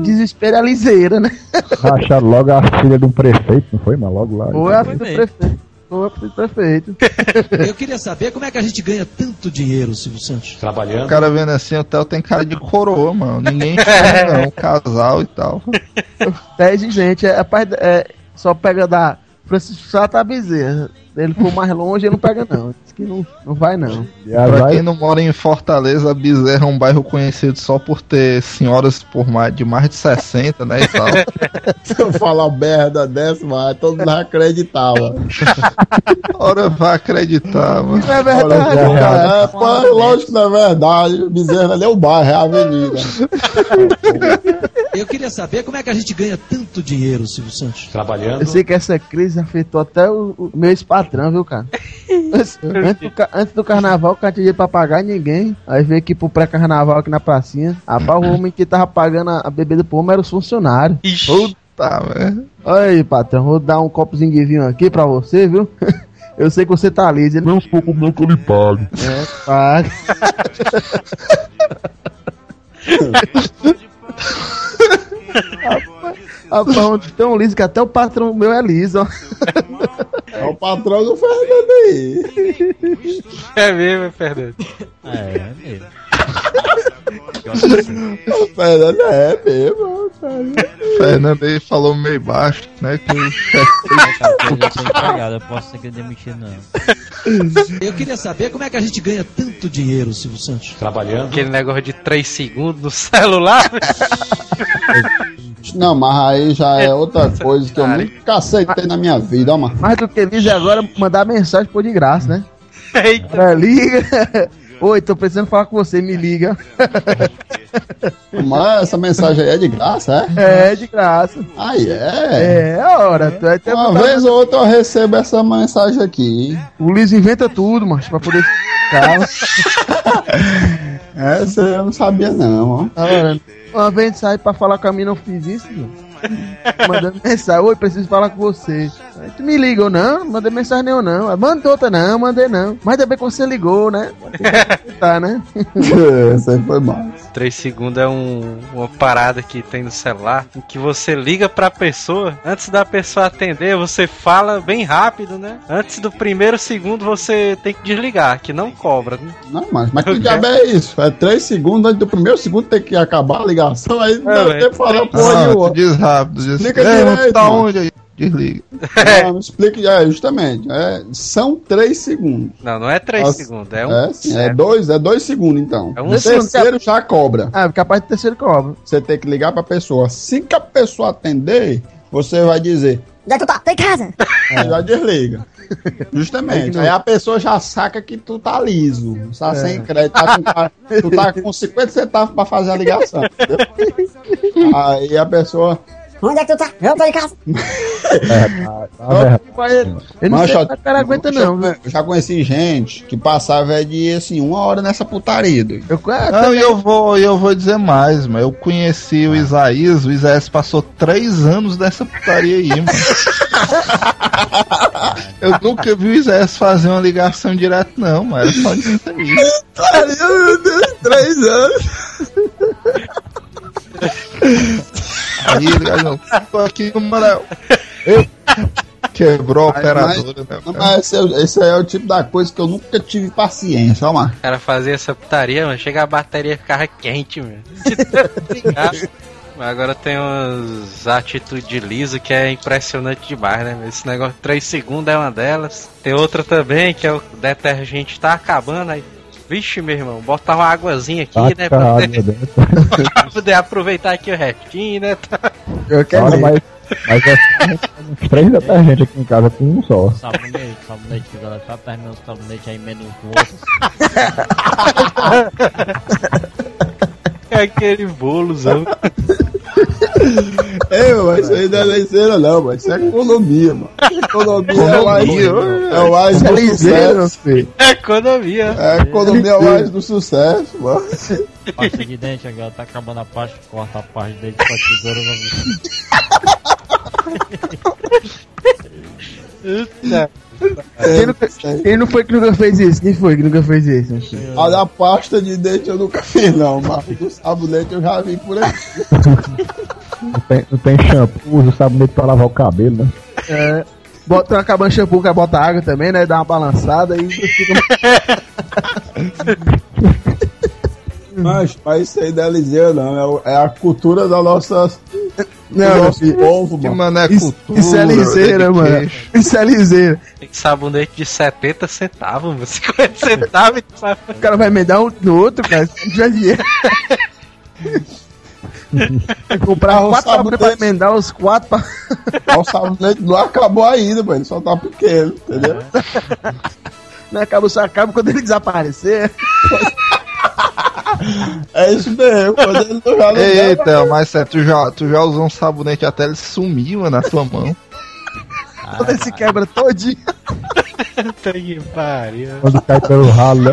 Desespero, é liseira, né? Racharam logo a filha de um prefeito, não foi, mas logo lá. É a foi filha do mesmo. prefeito. É prefeito. [laughs] Eu queria saber como é que a gente ganha tanto dinheiro, Silvio Santos. O Trabalhando. cara vendo assim, o Theo tem cara de coroa, mano. Ninguém chama, [laughs] não. Casal e tal. [laughs] É exigente, é, é, só pega da Francisco Sá tá bezerra. Se ele for mais longe, ele não pega, não. Diz que não, não vai, não. Pra quem não mora em Fortaleza, Bezerra é um bairro conhecido só por ter senhoras por mais, de mais de 60, né? E tal. [laughs] Se eu falar merda dessa, mas todo mundo acreditava. Ora, vai acreditar, mano. Não é verdade, Olha, cara. É, pô, lógico que não é verdade. Bezerra ali é o bairro, é a avenida. [laughs] Eu queria saber como é que a gente ganha tanto dinheiro, Silvio Santos. Eu sei que essa crise afetou até o, o meu ex-patrão, viu, cara? antes, do, antes do carnaval, o cara tinha dinheiro pra pagar ninguém. Aí veio aqui pro pré-carnaval aqui na pracinha. Rapaz, o homem que tava pagando a, a bebida pro homem era os funcionários. Tá, velho. Olha aí, patrão, vou dar um copozinho de vinho aqui pra você, viu? [laughs] Eu sei que você tá liso. Ele... Não sou como que eu lhe pago. É, paga. [laughs] Rapaz, um tão liso que até o patrão meu é liso, ó. É o patrão do Fernando aí. É mesmo, Fernando. É, é mesmo. O Fernando é mesmo. Fernando aí falou meio baixo, né? Que o Cara, eu posso ser que demitir, não. Eu queria saber como é que a gente ganha tanto dinheiro, Silvio Santos. Aquele negócio de 3 segundos no celular. Não, mas aí já é outra coisa que eu nunca aceitei na minha vida, ó, mano. Mais do que liso é agora mandar mensagem por de graça, né? Eita. Cara, liga. Oi, tô precisando falar com você, me liga. [laughs] Mas essa mensagem aí é de graça, é? É, de graça. Aí é. É, ora, tu vai ter Uma mandar- vez ou outra eu recebo essa mensagem aqui. O Liso inventa tudo, mas pra poder ficar. [laughs] Essa eu não sabia não, ó. Ora, uma vez sai pra falar com a mim, não fiz isso, mano. [laughs] Mandando mensagem, oi, preciso falar com você. Aí tu me liga ou não? Mandei mensagem nenhuma, não. Aí, Mandou outra, não, mandei não. Mas também que você ligou, né? [laughs] Tá, né? Essa aí foi mais. 3 segundos é um- uma parada que tem no celular em que você liga pra pessoa, antes da pessoa atender, você fala bem rápido, né? Antes do primeiro segundo você tem que desligar, que não cobra. Né? Não, mas, mas que diabo é isso? É três segundos antes do primeiro segundo tem que acabar a ligação, aí não dá velho. tempo de falar porra Ah, nenhuma. diz rápido, diz Explica "É, direito, tá mano." onde aí? Desliga. [laughs] Não, me explique, é, justamente. É, são três segundos. Não, não é 3 Nossa, segundos, é um. É, sim, é dois, é dois segundos então. É um o terceiro já cobra. Ah, capaz de terceiro cobra. Você tem que ligar pra pessoa. Assim que a pessoa atender, você vai dizer. Onde é que tu tá? Tô em casa. [laughs] Aí já desliga. Justamente. Aí a pessoa já saca que tu tá liso. Tá É. sem crédito. Tá com, tu tá com 50 centavos pra fazer a ligação. entendeu? [laughs] Aí a pessoa. Onde é que tu tá? Eu tô em casa. Eu não Mas, sei ó, se o cara aguenta, não. Eu já conheci gente que passava de assim, uma hora nessa putaria. doido. Eu, ah, Não, também- e eu vou, eu vou dizer mais, mas eu conheci o Isaías, o Isaías passou três anos dessa putaria aí, mano. [laughs] eu nunca vi o Isaías fazer uma ligação direto, não, mas era só disso aí. Meu Deus, três anos. [laughs] Aí ele não, tô aqui no Manel. Eu quebrou a Mas- operadora, né? Não, mas esse, é- esse é o tipo da coisa que eu nunca tive paciência, ó, mano. O cara fazia essa putaria, mas chega a bateria e ficava quente. Mas agora tem umas atitudes de liso que é impressionante demais, né? Esse negócio de 3 segundos é uma delas. Tem outra também que é o detergente tá acabando aí. Vixe, meu irmão, botar uma águazinha aqui, Taca né? a Pra poder, [laughs] pra poder aproveitar aqui o restinho, né? Tá. Eu quero Olha, mas, mas é uns três detergentes aqui em casa com um só. Sabonete, sabonete, que ela tá terminando o sabonete aí menos outros. [laughs] É aquele bolozão. [laughs] Ei, mas isso aí não é liseira, não, mas isso é economia, mano. Economia é o mais, é o mais é do sucesso. filho. É economia. É a economia é o mais do sucesso, mano. Pasta de dente, agora tá acabando a pasta, corta a parte dele com a tesoura. vamos- Quem, nunca- quem não foi que nunca fez isso? Quem foi que nunca fez isso? A da pasta de dente eu nunca fiz, não, mas do sabonete eu já vi por aí. Não tem, não tem shampoo, usa sabonete pra lavar o cabelo, né? É, bota uma cabana de shampoo, que bota água também, né? Dá uma balançada e fica. Mas, mas isso aí não é liseira, não. É, o- é a cultura da nossa, Não, meu nosso povo, Que mano. mané Isso, cultura. isso é liseira, de mano. queixo. Isso é liseira. Tem sabonete de 70 centavos, mano. 50 centavos e? O cara vai emendar um no outro, cara. Tiver dinheiro. [laughs] Comprar o quatro sabonete. pra emendar os quatro pra... [laughs] O sabonete não acabou ainda, mano. Ele só tá pequeno, entendeu? [laughs] Não acaba, só acaba quando ele desaparecer. [laughs] É isso mesmo. Quando ele não joga Ei, ei, nada, Theo, mas sério, tu já, tu já usou um sabonete até ele sumir, mano, na sua mão. Quando ele se quebra todinho. Puta que pariu. Quando cai pelo ralo, né?